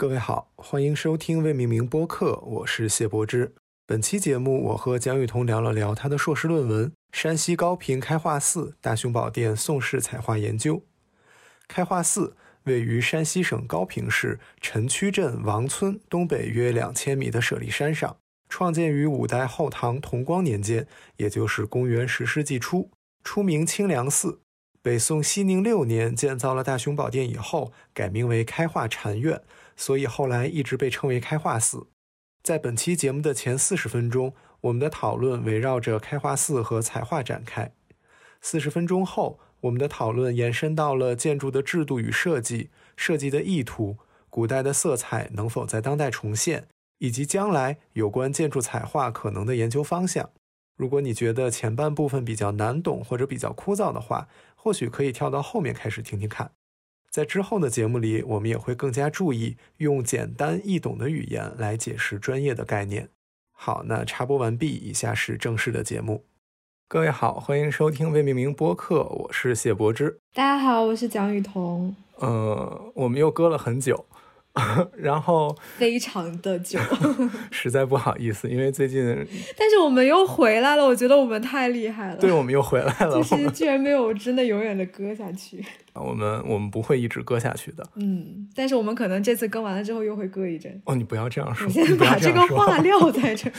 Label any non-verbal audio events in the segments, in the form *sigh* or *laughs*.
各位好，欢迎收听未命名播客，我是谢柏之。本期节目，我和蒋雨桐聊了聊他的硕士论文《山西高平开化寺大雄宝殿宋式彩画研究》。开化寺位于山西省高平市陈曲镇王村东北约两千米的舍利山上，创建于五代后唐同光年间，也就是公元十世纪初，初名清凉寺。北宋熙宁六年建造了大雄宝殿以后，改名为开化禅院。所以后来一直被称为开化寺。在本期节目的前四十分钟，我们的讨论围绕着开化寺和彩画展开。四十分钟后，我们的讨论延伸到了建筑的制度与设计、设计的意图、古代的色彩能否在当代重现，以及将来有关建筑彩画可能的研究方向。如果你觉得前半部分比较难懂或者比较枯燥的话，或许可以跳到后面开始听听看。在之后的节目里，我们也会更加注意用简单易懂的语言来解释专业的概念。好，那插播完毕，以下是正式的节目。各位好，欢迎收听未命名播客，我是谢柏之。大家好，我是蒋雨桐。呃，我们又搁了很久。*laughs* 然后非常的久，*laughs* 实在不好意思，因为最近，*laughs* 但是我们又回来了，我觉得我们太厉害了。对，我们又回来了，就是居然没有真的永远的割下去。我们我们不会一直割下去的。嗯，但是我们可能这次更完了之后又会割一阵。哦，你不要这样说，你先把这个话撂在这。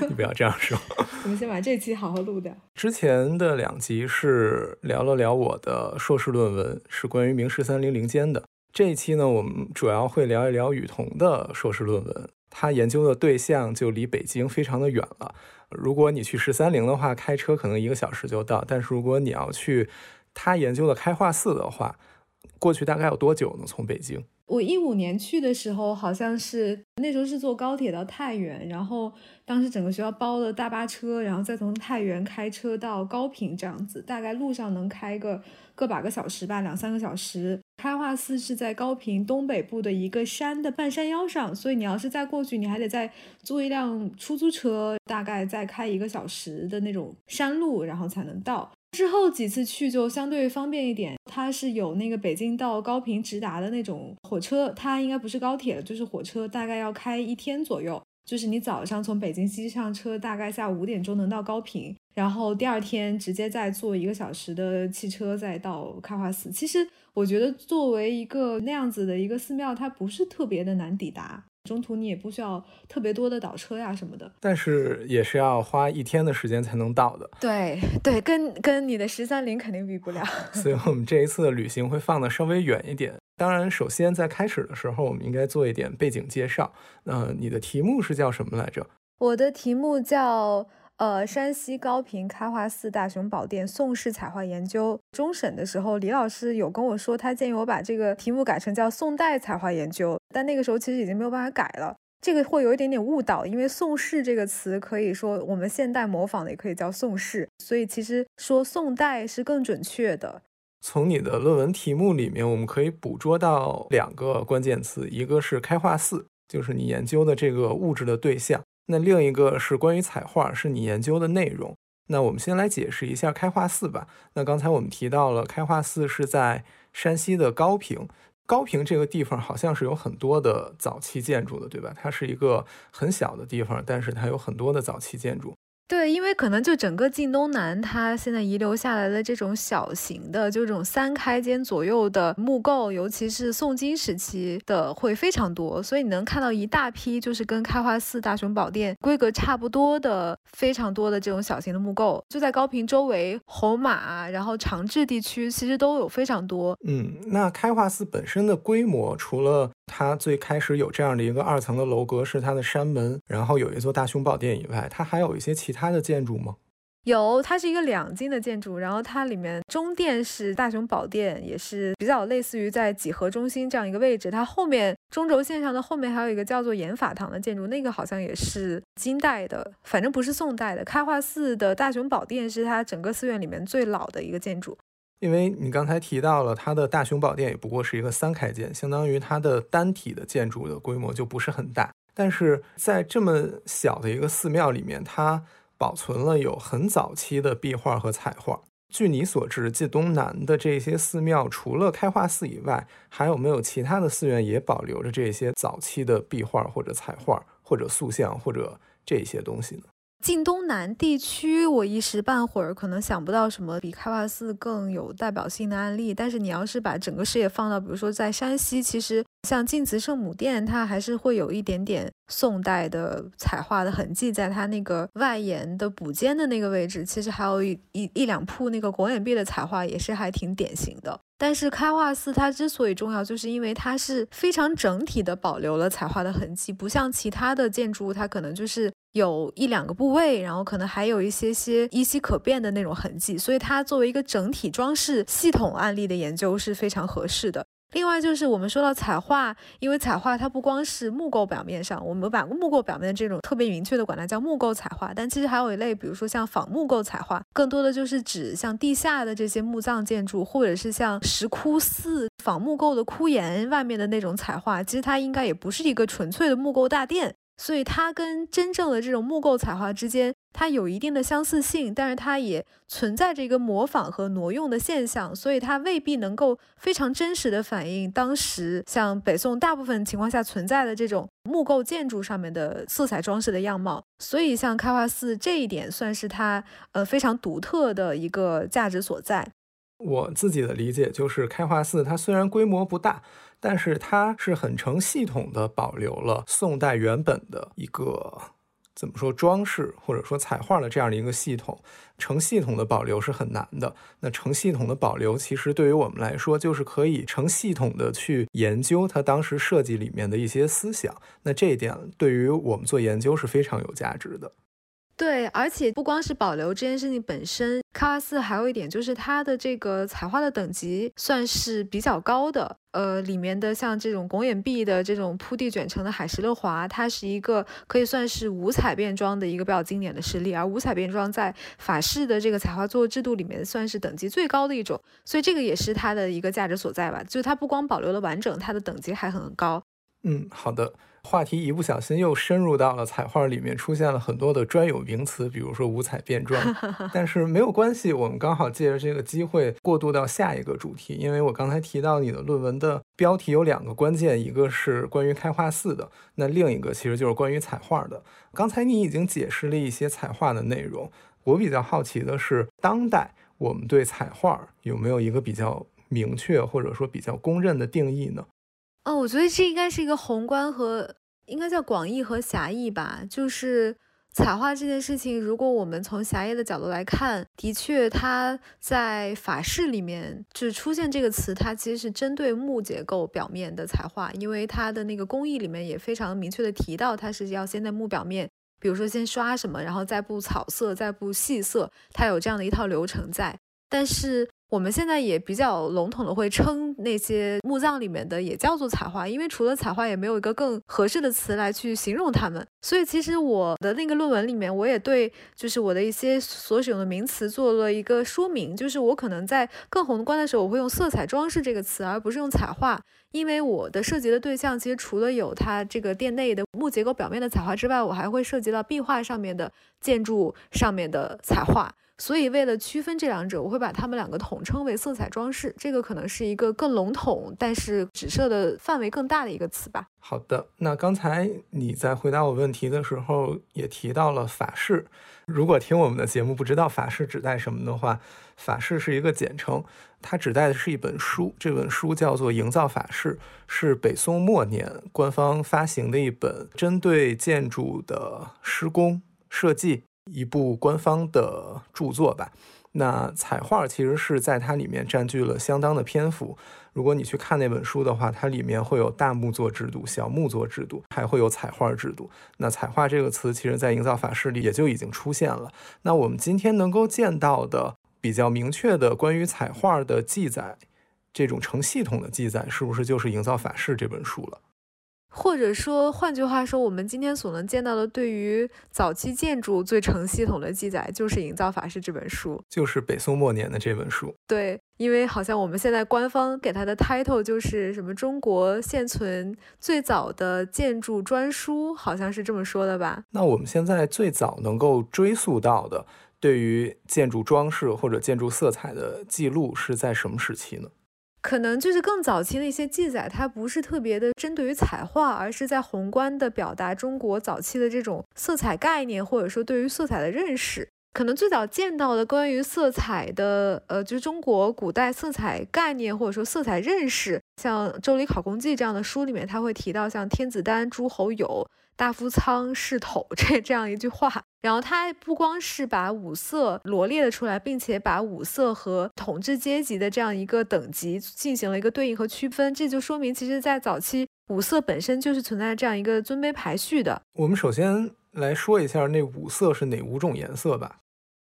你不要这样说。我们先把这期好好录掉。之前的两集是聊了聊我的硕士论文，是关于明十三陵陵间的。这一期呢，我们主要会聊一聊雨桐的硕士论文。他研究的对象就离北京非常的远了。如果你去十三陵的话，开车可能一个小时就到。但是如果你要去他研究的开化寺的话，过去大概有多久呢？从北京？我一五年去的时候，好像是那时候是坐高铁到太原，然后当时整个学校包了大巴车，然后再从太原开车到高平这样子，大概路上能开个个把个小时吧，两三个小时。开化寺是在高平东北部的一个山的半山腰上，所以你要是再过去，你还得再租一辆出租车，大概再开一个小时的那种山路，然后才能到。之后几次去就相对方便一点，它是有那个北京到高平直达的那种火车，它应该不是高铁，就是火车，大概要开一天左右。就是你早上从北京西上车，大概下午五点钟能到高平，然后第二天直接再坐一个小时的汽车再到开化寺。其实我觉得作为一个那样子的一个寺庙，它不是特别的难抵达。中途你也不需要特别多的倒车呀什么的，但是也是要花一天的时间才能到的。对对，跟跟你的十三陵肯定比不了。*laughs* 所以我们这一次的旅行会放的稍微远一点。当然，首先在开始的时候，我们应该做一点背景介绍。那你的题目是叫什么来着？我的题目叫。呃，山西高平开化寺大雄宝殿宋式彩画研究。终审的时候，李老师有跟我说，他建议我把这个题目改成叫宋代彩画研究。但那个时候其实已经没有办法改了，这个会有一点点误导，因为宋式这个词可以说我们现代模仿的也可以叫宋式，所以其实说宋代是更准确的。从你的论文题目里面，我们可以捕捉到两个关键词，一个是开化寺，就是你研究的这个物质的对象。那另一个是关于彩画，是你研究的内容。那我们先来解释一下开化寺吧。那刚才我们提到了开化寺是在山西的高平，高平这个地方好像是有很多的早期建筑的，对吧？它是一个很小的地方，但是它有很多的早期建筑。对，因为可能就整个晋东南，它现在遗留下来的这种小型的，就这种三开间左右的木构，尤其是宋金时期的会非常多，所以你能看到一大批就是跟开化寺大雄宝殿规格差不多的非常多的这种小型的木构，就在高平周围，侯马，然后长治地区其实都有非常多。嗯，那开化寺本身的规模，除了它最开始有这样的一个二层的楼阁是它的山门，然后有一座大雄宝殿以外，它还有一些其他的建筑吗？有，它是一个两进的建筑，然后它里面中殿是大雄宝殿，也是比较类似于在几何中心这样一个位置。它后面中轴线上的后面还有一个叫做延法堂的建筑，那个好像也是金代的，反正不是宋代的。开化寺的大雄宝殿是它整个寺院里面最老的一个建筑。因为你刚才提到了它的大雄宝殿也不过是一个三开间，相当于它的单体的建筑的规模就不是很大。但是在这么小的一个寺庙里面，它保存了有很早期的壁画和彩画。据你所知，晋东南的这些寺庙，除了开化寺以外，还有没有其他的寺院也保留着这些早期的壁画或者彩画或者塑像或者这些东西呢？晋东南地区，我一时半会儿可能想不到什么比开化寺更有代表性的案例。但是你要是把整个视野放到，比如说在山西，其实像晋祠圣母殿，它还是会有一点点宋代的彩画的痕迹，在它那个外檐的补间的那个位置，其实还有一一一两铺那个广眼壁的彩画，也是还挺典型的。但是开化寺它之所以重要，就是因为它是非常整体的保留了彩画的痕迹，不像其他的建筑物，它可能就是有一两个部位，然后可能还有一些些依稀可辨的那种痕迹，所以它作为一个整体装饰系统案例的研究是非常合适的。另外就是我们说到彩画，因为彩画它不光是木构表面上，我们把木构表面这种特别明确的管它叫木构彩画，但其实还有一类，比如说像仿木构彩画，更多的就是指像地下的这些墓葬建筑，或者是像石窟寺仿木构的窟檐外面的那种彩画，其实它应该也不是一个纯粹的木构大殿。所以它跟真正的这种木构彩画之间，它有一定的相似性，但是它也存在着一个模仿和挪用的现象，所以它未必能够非常真实的反映当时像北宋大部分情况下存在的这种木构建筑上面的色彩装饰的样貌。所以像开化寺这一点，算是它呃非常独特的一个价值所在。我自己的理解就是，开化寺它虽然规模不大。但是它是很成系统的保留了宋代原本的一个怎么说装饰或者说彩画的这样的一个系统，成系统的保留是很难的。那成系统的保留，其实对于我们来说，就是可以成系统的去研究它当时设计里面的一些思想。那这一点对于我们做研究是非常有价值的。对，而且不光是保留这件事情本身，喀瓦寺还有一点就是它的这个彩画的等级算是比较高的。呃，里面的像这种拱眼壁的这种铺地卷成的海石勒华，它是一个可以算是五彩变装的一个比较经典的实例。而五彩变装在法式的这个彩画作制度里面算是等级最高的一种，所以这个也是它的一个价值所在吧。就它不光保留了完整，它的等级还很高。嗯，好的。话题一不小心又深入到了彩画里面，出现了很多的专有名词，比如说五彩变装。*laughs* 但是没有关系，我们刚好借着这个机会过渡到下一个主题。因为我刚才提到你的论文的标题有两个关键，一个是关于开化寺的，那另一个其实就是关于彩画的。刚才你已经解释了一些彩画的内容，我比较好奇的是，当代我们对彩画有没有一个比较明确或者说比较公认的定义呢？哦，我觉得这应该是一个宏观和应该叫广义和狭义吧。就是彩画这件事情，如果我们从狭义的角度来看，的确它在法式里面就出现这个词，它其实是针对木结构表面的彩画，因为它的那个工艺里面也非常明确的提到，它是要先在木表面，比如说先刷什么，然后再布草色，再布细色，它有这样的一套流程在。但是我们现在也比较笼统的会称那些墓葬里面的也叫做彩画，因为除了彩画也没有一个更合适的词来去形容它们。所以其实我的那个论文里面，我也对就是我的一些所使用的名词做了一个说明，就是我可能在更宏观的时候，我会用色彩装饰这个词，而不是用彩画，因为我的涉及的对象其实除了有它这个殿内的木结构表面的彩画之外，我还会涉及到壁画上面的建筑上面的彩画。所以，为了区分这两者，我会把它们两个统称为色彩装饰。这个可能是一个更笼统，但是指涉的范围更大的一个词吧。好的，那刚才你在回答我问题的时候也提到了法式。如果听我们的节目不知道法式指代什么的话，法式是一个简称，它指代的是一本书。这本书叫做《营造法式》，是北宋末年官方发行的一本针对建筑的施工设计。一部官方的著作吧。那彩画其实是在它里面占据了相当的篇幅。如果你去看那本书的话，它里面会有大木作制度、小木作制度，还会有彩画制度。那彩画这个词，其实在营造法式里也就已经出现了。那我们今天能够见到的比较明确的关于彩画的记载，这种成系统的记载，是不是就是《营造法式》这本书了？或者说，换句话说，我们今天所能见到的对于早期建筑最成系统的记载，就是《营造法式》这本书，就是北宋末年的这本书。对，因为好像我们现在官方给它的 title 就是什么“中国现存最早的建筑专书”，好像是这么说的吧？那我们现在最早能够追溯到的。对于建筑装饰或者建筑色彩的记录是在什么时期呢？可能就是更早期的一些记载，它不是特别的针对于彩画，而是在宏观的表达中国早期的这种色彩概念，或者说对于色彩的认识。可能最早见到的关于色彩的，呃，就是中国古代色彩概念或者说色彩认识，像《周礼考工记》这样的书里面，他会提到像天子丹、诸侯友、大夫仓、士斗这这样一句话。然后他不光是把五色罗列了出来，并且把五色和统治阶级的这样一个等级进行了一个对应和区分。这就说明，其实，在早期五色本身就是存在这样一个尊卑排序的。我们首先来说一下那五色是哪五种颜色吧。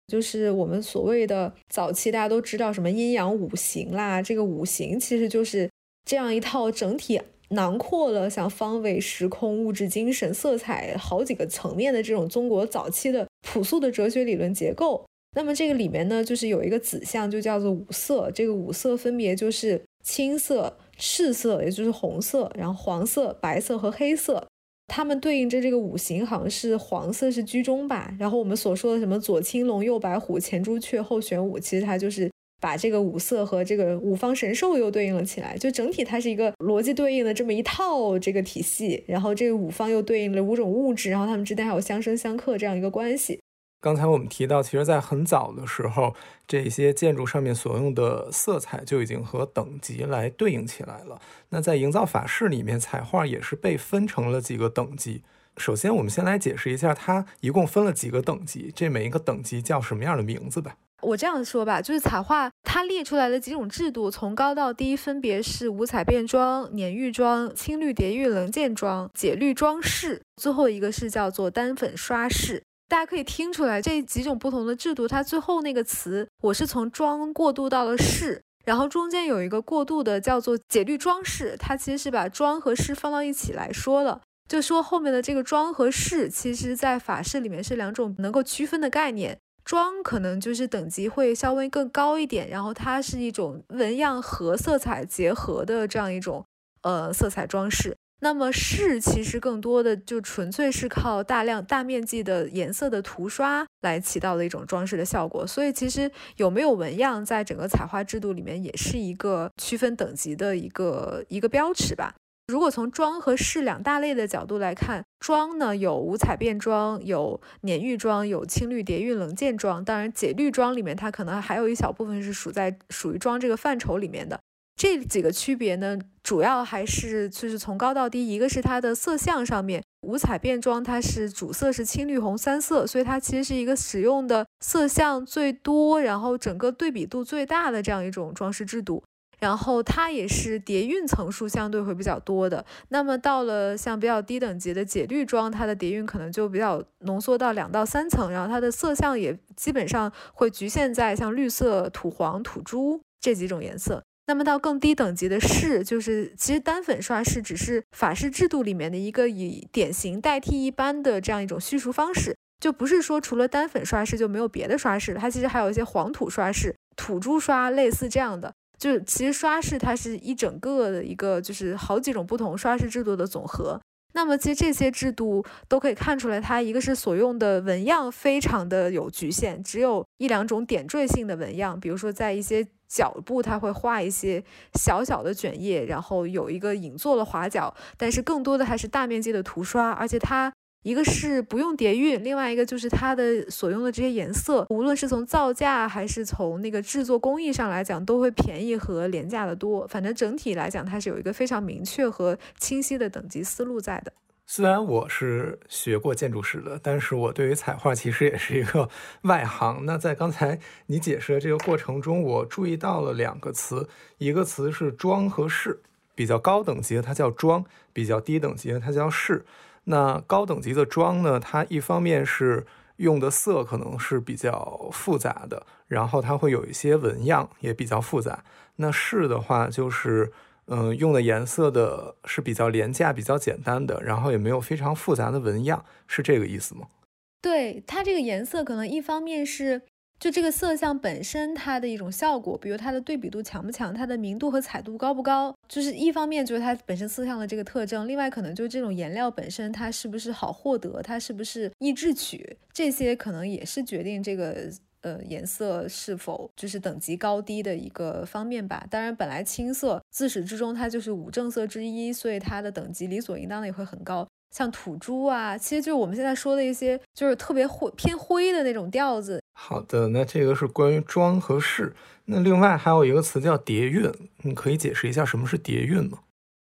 就是我们所谓的早期，大家都知道什么阴阳五行啦。这个五行其实就是这样一套整体囊括了像方位、时空、物质、精神、色彩好几个层面的这种中国早期的朴素的哲学理论结构。那么这个里面呢，就是有一个子项，就叫做五色。这个五色分别就是青色、赤色，也就是红色，然后黄色、白色和黑色。它们对应着这个五行，好像是黄色是居中吧。然后我们所说的什么左青龙，右白虎，前朱雀，后玄武，其实它就是把这个五色和这个五方神兽又对应了起来。就整体它是一个逻辑对应的这么一套这个体系。然后这个五方又对应了五种物质，然后它们之间还有相生相克这样一个关系。刚才我们提到，其实，在很早的时候，这些建筑上面所用的色彩就已经和等级来对应起来了。那在营造法式里面，彩画也是被分成了几个等级。首先，我们先来解释一下，它一共分了几个等级，这每一个等级叫什么样的名字吧。我这样说吧，就是彩画它列出来的几种制度，从高到低，分别是五彩变装、碾玉装、青绿叠玉棱件装、解绿装饰，最后一个是叫做单粉刷饰。大家可以听出来，这几种不同的制度，它最后那个词，我是从装过渡到了饰，然后中间有一个过渡的叫做解律装饰，它其实是把装和饰放到一起来说了，就说后面的这个装和饰，其实在法式里面是两种能够区分的概念，装可能就是等级会稍微更高一点，然后它是一种纹样和色彩结合的这样一种呃色彩装饰。那么饰其实更多的就纯粹是靠大量大面积的颜色的涂刷来起到的一种装饰的效果，所以其实有没有纹样，在整个彩画制度里面也是一个区分等级的一个一个标尺吧。如果从装和饰两大类的角度来看，装呢有五彩变装，有碾玉装，有青绿叠玉棱件装，当然解绿装里面它可能还有一小部分是属在属于装这个范畴里面的。这几个区别呢，主要还是就是从高到低，一个是它的色相上面，五彩变装它是主色是青绿红三色，所以它其实是一个使用的色相最多，然后整个对比度最大的这样一种装饰制度。然后它也是叠韵层数相对会比较多的。那么到了像比较低等级的解绿装，它的叠韵可能就比较浓缩到两到三层，然后它的色相也基本上会局限在像绿色、土黄、土朱这几种颜色。那么到更低等级的饰，就是其实单粉刷饰只是法式制度里面的一个以典型代替一般的这样一种叙述方式，就不是说除了单粉刷饰就没有别的刷饰，它其实还有一些黄土刷饰、土朱刷类似这样的，就其实刷饰它是一整个的一个就是好几种不同刷饰制度的总和。那么其实这些制度都可以看出来，它一个是所用的纹样非常的有局限，只有一两种点缀性的纹样，比如说在一些角部，它会画一些小小的卷叶，然后有一个影座的划角，但是更多的还是大面积的涂刷，而且它。一个是不用叠韵，另外一个就是它的所用的这些颜色，无论是从造价还是从那个制作工艺上来讲，都会便宜和廉价的多。反正整体来讲，它是有一个非常明确和清晰的等级思路在的。虽然我是学过建筑史的，但是我对于彩画其实也是一个 *laughs* 外行。那在刚才你解释的这个过程中，我注意到了两个词，一个词是装和饰，比较高等级的它叫装，比较低等级的它叫饰。那高等级的妆呢？它一方面是用的色可能是比较复杂的，然后它会有一些纹样也比较复杂。那饰的话，就是嗯，用的颜色的是比较廉价、比较简单的，然后也没有非常复杂的纹样，是这个意思吗？对，它这个颜色可能一方面是。就这个色相本身，它的一种效果，比如它的对比度强不强，它的明度和彩度高不高，就是一方面就是它本身色相的这个特征，另外可能就是这种颜料本身它是不是好获得，它是不是易制取，这些可能也是决定这个呃颜色是否就是等级高低的一个方面吧。当然，本来青色自始至终它就是五正色之一，所以它的等级理所应当的也会很高。像土朱啊，其实就是我们现在说的一些就是特别灰偏灰的那种调子。好的，那这个是关于装和饰。那另外还有一个词叫叠韵，你可以解释一下什么是叠韵吗？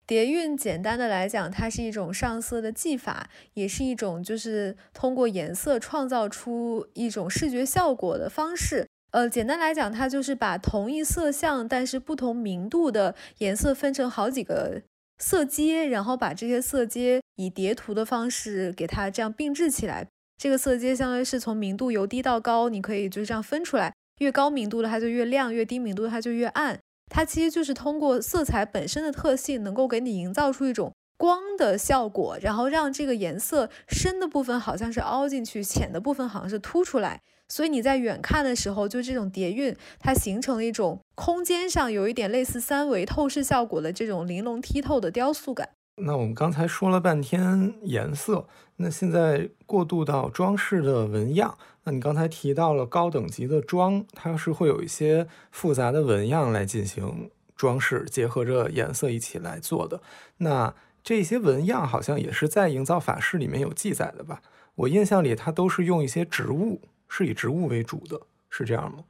叠韵简单的来讲，它是一种上色的技法，也是一种就是通过颜色创造出一种视觉效果的方式。呃，简单来讲，它就是把同一色相但是不同明度的颜色分成好几个色阶，然后把这些色阶以叠图的方式给它这样并置起来。这个色阶相当于是从明度由低到高，你可以就这样分出来，越高明度的它就越亮，越低明度它就越暗。它其实就是通过色彩本身的特性，能够给你营造出一种光的效果，然后让这个颜色深的部分好像是凹进去，浅的部分好像是凸出来。所以你在远看的时候，就这种叠韵，它形成了一种空间上有一点类似三维透视效果的这种玲珑剔透的雕塑感。那我们刚才说了半天颜色，那现在过渡到装饰的纹样。那你刚才提到了高等级的装，它是会有一些复杂的纹样来进行装饰，结合着颜色一起来做的。那这些纹样好像也是在营造法式里面有记载的吧？我印象里它都是用一些植物，是以植物为主的，是这样吗？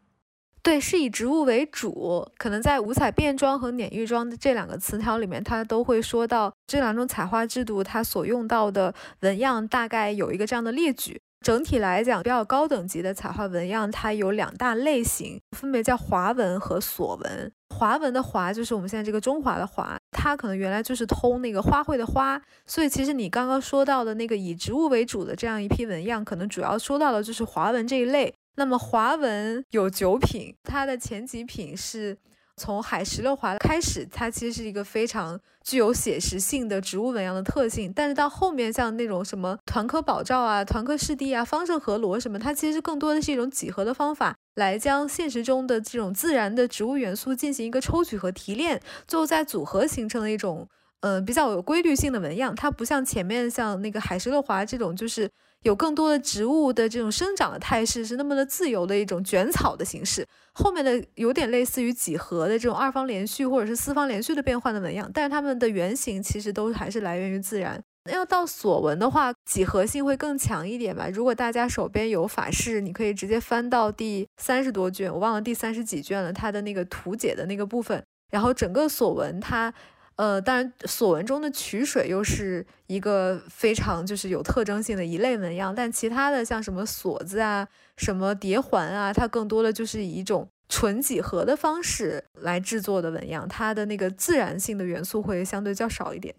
对，是以植物为主，可能在五彩变装和碾玉妆的这两个词条里面，它都会说到这两种彩画制度，它所用到的纹样大概有一个这样的列举。整体来讲，比较高等级的彩画纹样，它有两大类型，分别叫华纹和锁纹。华文的华就是我们现在这个中华的华，它可能原来就是通那个花卉的花，所以其实你刚刚说到的那个以植物为主的这样一批纹样，可能主要说到的就是华文这一类。那么华文有九品，它的前几品是从海石榴华开始，它其实是一个非常具有写实性的植物纹样的特性。但是到后面像那种什么团科宝照啊、团科湿地啊、方正河罗什么，它其实更多的是一种几何的方法，来将现实中的这种自然的植物元素进行一个抽取和提炼，最后再组合形成了一种嗯比较有规律性的纹样。它不像前面像那个海石榴华这种，就是。有更多的植物的这种生长的态势是那么的自由的一种卷草的形式，后面的有点类似于几何的这种二方连续或者是四方连续的变换的纹样，但是它们的原型其实都还是来源于自然。要到锁纹的话，几何性会更强一点吧。如果大家手边有法式，你可以直接翻到第三十多卷，我忘了第三十几卷了，它的那个图解的那个部分，然后整个锁纹它。呃，当然，锁纹中的曲水又是一个非常就是有特征性的一类纹样，但其他的像什么锁子啊、什么叠环啊，它更多的就是以一种纯几何的方式来制作的纹样，它的那个自然性的元素会相对较少一点。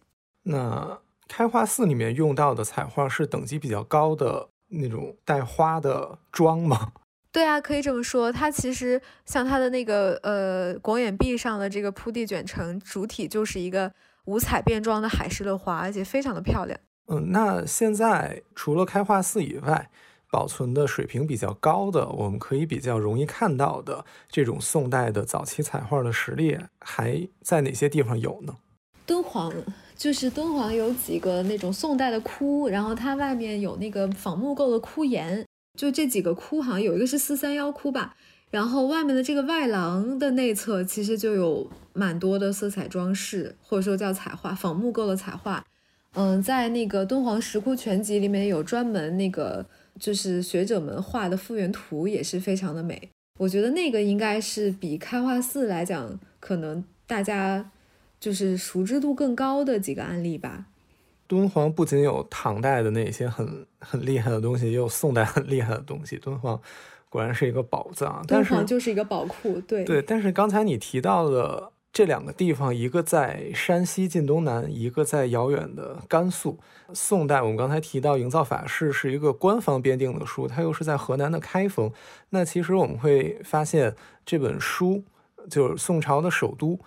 那开化寺里面用到的彩画是等级比较高的那种带花的妆吗？*laughs* 对啊，可以这么说。它其实像它的那个呃广眼壁上的这个铺地卷成主体，就是一个五彩变装的海市的花，而且非常的漂亮。嗯，那现在除了开化寺以外，保存的水平比较高的，我们可以比较容易看到的这种宋代的早期彩画的实例，还在哪些地方有呢？敦煌，就是敦煌有几个那种宋代的窟，然后它外面有那个仿木构的窟檐。就这几个窟，好像有一个是四三幺窟吧，然后外面的这个外廊的内侧，其实就有蛮多的色彩装饰，或者说叫彩画，仿木构的彩画。嗯，在那个敦煌石窟全集里面有专门那个，就是学者们画的复原图，也是非常的美。我觉得那个应该是比开化寺来讲，可能大家就是熟知度更高的几个案例吧。敦煌不仅有唐代的那些很很厉害的东西，也有宋代很厉害的东西。敦煌果然是一个宝藏，敦煌就是一个宝库。对对，但是刚才你提到的这两个地方，一个在山西晋东南，一个在遥远的甘肃。宋代我们刚才提到《营造法式》是一个官方编定的书，它又是在河南的开封。那其实我们会发现，这本书就是宋朝的首都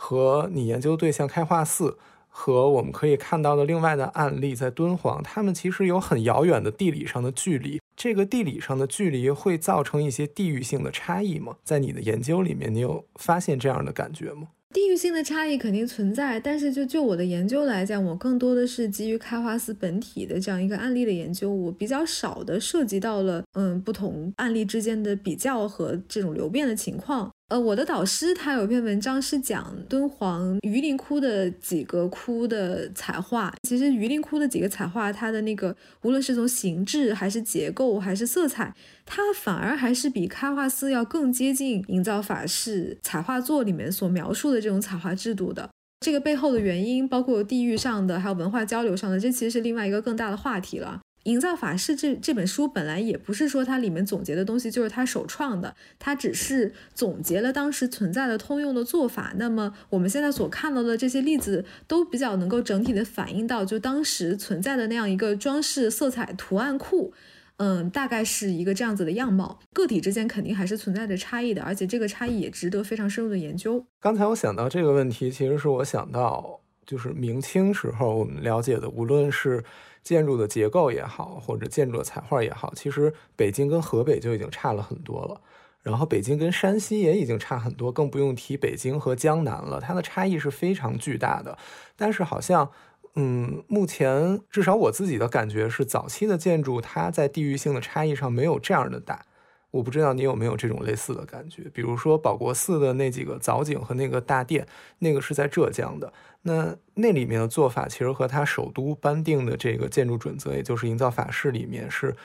和你研究对象开化寺。和我们可以看到的另外的案例，在敦煌，他们其实有很遥远的地理上的距离。这个地理上的距离会造成一些地域性的差异吗？在你的研究里面，你有发现这样的感觉吗？地域性的差异肯定存在，但是就就我的研究来讲，我更多的是基于开化寺本体的这样一个案例的研究，我比较少的涉及到了嗯不同案例之间的比较和这种流变的情况。呃，我的导师他有一篇文章是讲敦煌榆林窟的几个窟的彩画。其实榆林窟的几个彩画，它的那个无论是从形制还是结构还是色彩，它反而还是比开化寺要更接近营造法式彩画作里面所描述的这种彩画制度的。这个背后的原因，包括地域上的，还有文化交流上的，这其实是另外一个更大的话题了。营造法式这这本书本来也不是说它里面总结的东西就是他首创的，它只是总结了当时存在的通用的做法。那么我们现在所看到的这些例子都比较能够整体的反映到就当时存在的那样一个装饰色彩图案库，嗯，大概是一个这样子的样貌。个体之间肯定还是存在着差异的，而且这个差异也值得非常深入的研究。刚才我想到这个问题，其实是我想到就是明清时候我们了解的，无论是。建筑的结构也好，或者建筑的彩画也好，其实北京跟河北就已经差了很多了。然后北京跟山西也已经差很多，更不用提北京和江南了，它的差异是非常巨大的。但是好像，嗯，目前至少我自己的感觉是，早期的建筑它在地域性的差异上没有这样的大。我不知道你有没有这种类似的感觉，比如说保国寺的那几个藻井和那个大殿，那个是在浙江的，那那里面的做法其实和他首都颁定的这个建筑准则，也就是营造法式里面是，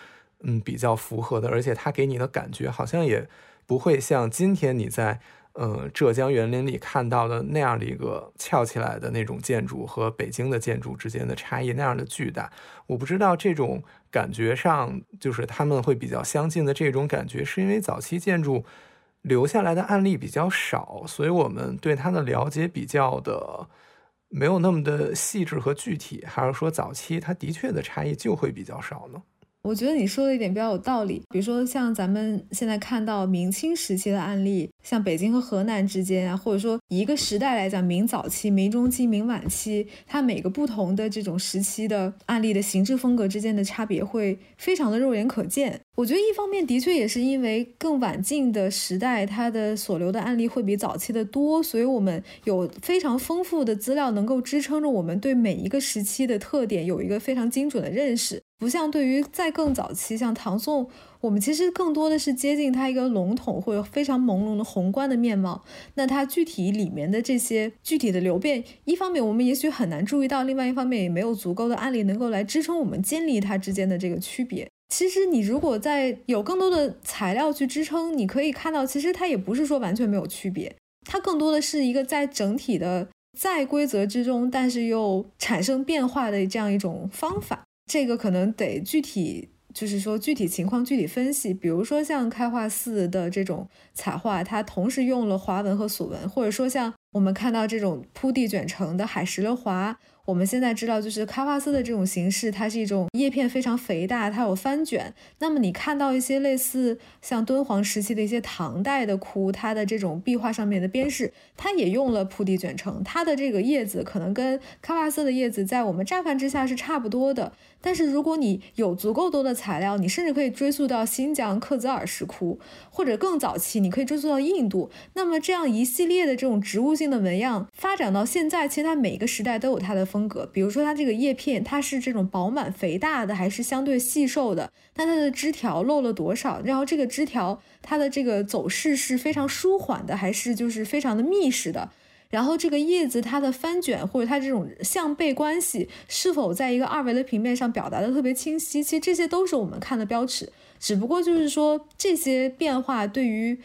嗯，比较符合的，而且它给你的感觉好像也不会像今天你在。呃，浙江园林里看到的那样的一个翘起来的那种建筑和北京的建筑之间的差异那样的巨大，我不知道这种感觉上就是他们会比较相近的这种感觉，是因为早期建筑留下来的案例比较少，所以我们对它的了解比较的没有那么的细致和具体，还是说早期它的确的差异就会比较少呢？我觉得你说的一点比较有道理，比如说像咱们现在看到明清时期的案例，像北京和河南之间啊，或者说一个时代来讲，明早期、明中期、明晚期，它每个不同的这种时期的案例的形制风格之间的差别会非常的肉眼可见。我觉得一方面的确也是因为更晚近的时代，它的所留的案例会比早期的多，所以我们有非常丰富的资料能够支撑着我们对每一个时期的特点有一个非常精准的认识。不像对于在更早期，像唐宋，我们其实更多的是接近它一个笼统或者非常朦胧的宏观的面貌。那它具体里面的这些具体的流变，一方面我们也许很难注意到，另外一方面也没有足够的案例能够来支撑我们建立它之间的这个区别。其实你如果在有更多的材料去支撑，你可以看到，其实它也不是说完全没有区别，它更多的是一个在整体的在规则之中，但是又产生变化的这样一种方法。这个可能得具体，就是说具体情况具体分析。比如说像开化寺的这种彩画，它同时用了华文和索文，或者说像我们看到这种铺地卷成的海石榴花。我们现在知道，就是开化寺的这种形式，它是一种叶片非常肥大，它有翻卷。那么你看到一些类似像敦煌时期的一些唐代的窟，它的这种壁画上面的边饰，它也用了铺地卷成，它的这个叶子可能跟开化寺的叶子在我们乍看之下是差不多的。但是如果你有足够多的材料，你甚至可以追溯到新疆克孜尔石窟，或者更早期，你可以追溯到印度。那么这样一系列的这种植物性的纹样发展到现在，其实它每个时代都有它的风格。比如说它这个叶片，它是这种饱满肥大的，还是相对细瘦的？那它的枝条露了多少？然后这个枝条它的这个走势是非常舒缓的，还是就是非常的密实的？然后这个叶子它的翻卷或者它这种向背关系是否在一个二维的平面上表达的特别清晰？其实这些都是我们看的标尺，只不过就是说这些变化对于，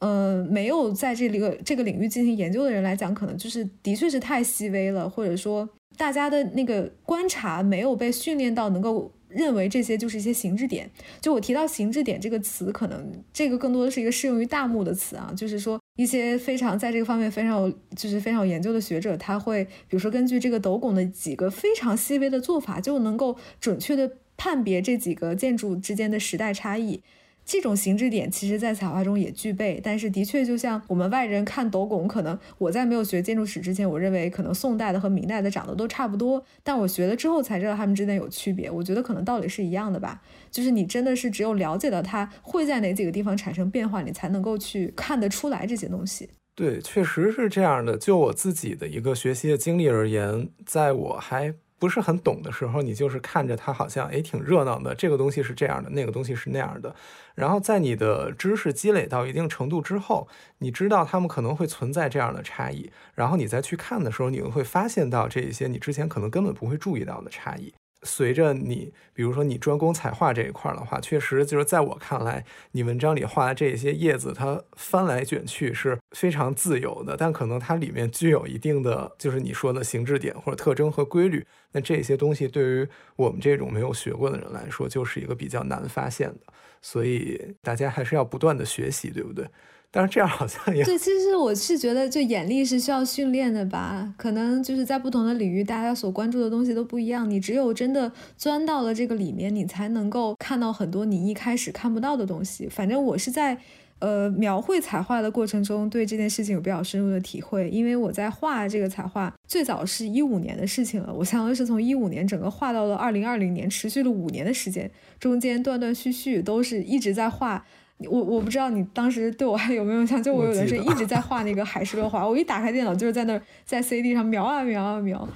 呃，没有在这个这个领域进行研究的人来讲，可能就是的确是太细微了，或者说大家的那个观察没有被训练到能够。认为这些就是一些形制点。就我提到形制点这个词，可能这个更多的是一个适用于大墓的词啊，就是说一些非常在这个方面非常有就是非常有研究的学者，他会比如说根据这个斗拱的几个非常细微的做法，就能够准确的判别这几个建筑之间的时代差异。这种形制点其实，在彩画中也具备，但是的确，就像我们外人看斗拱，可能我在没有学建筑史之前，我认为可能宋代的和明代的长得都差不多，但我学了之后才知道它们之间有区别。我觉得可能道理是一样的吧，就是你真的是只有了解到它会在哪几个地方产生变化，你才能够去看得出来这些东西。对，确实是这样的。就我自己的一个学习的经历而言，在我还不是很懂的时候，你就是看着它好像诶挺热闹的，这个东西是这样的，那个东西是那样的。然后在你的知识积累到一定程度之后，你知道它们可能会存在这样的差异，然后你再去看的时候，你会发现到这一些你之前可能根本不会注意到的差异。随着你，比如说你专攻彩画这一块的话，确实就是在我看来，你文章里画的这些叶子，它翻来卷去是非常自由的，但可能它里面具有一定的，就是你说的形制点或者特征和规律。那这些东西对于我们这种没有学过的人来说，就是一个比较难发现的。所以大家还是要不断的学习，对不对？但是这样好像也对，其实我是觉得，就眼力是需要训练的吧。可能就是在不同的领域，大家所关注的东西都不一样。你只有真的钻到了这个里面，你才能够看到很多你一开始看不到的东西。反正我是在呃描绘彩画的过程中，对这件事情有比较深入的体会。因为我在画这个彩画，最早是一五年的事情了。我相当于是从一五年整个画到了二零二零年，持续了五年的时间，中间断断续续都是一直在画。我我不知道你当时对我还有没有印象？就我有的时候一直在画那个海市蜊华，我一打开电脑就是在那在 CD 上描啊描啊描，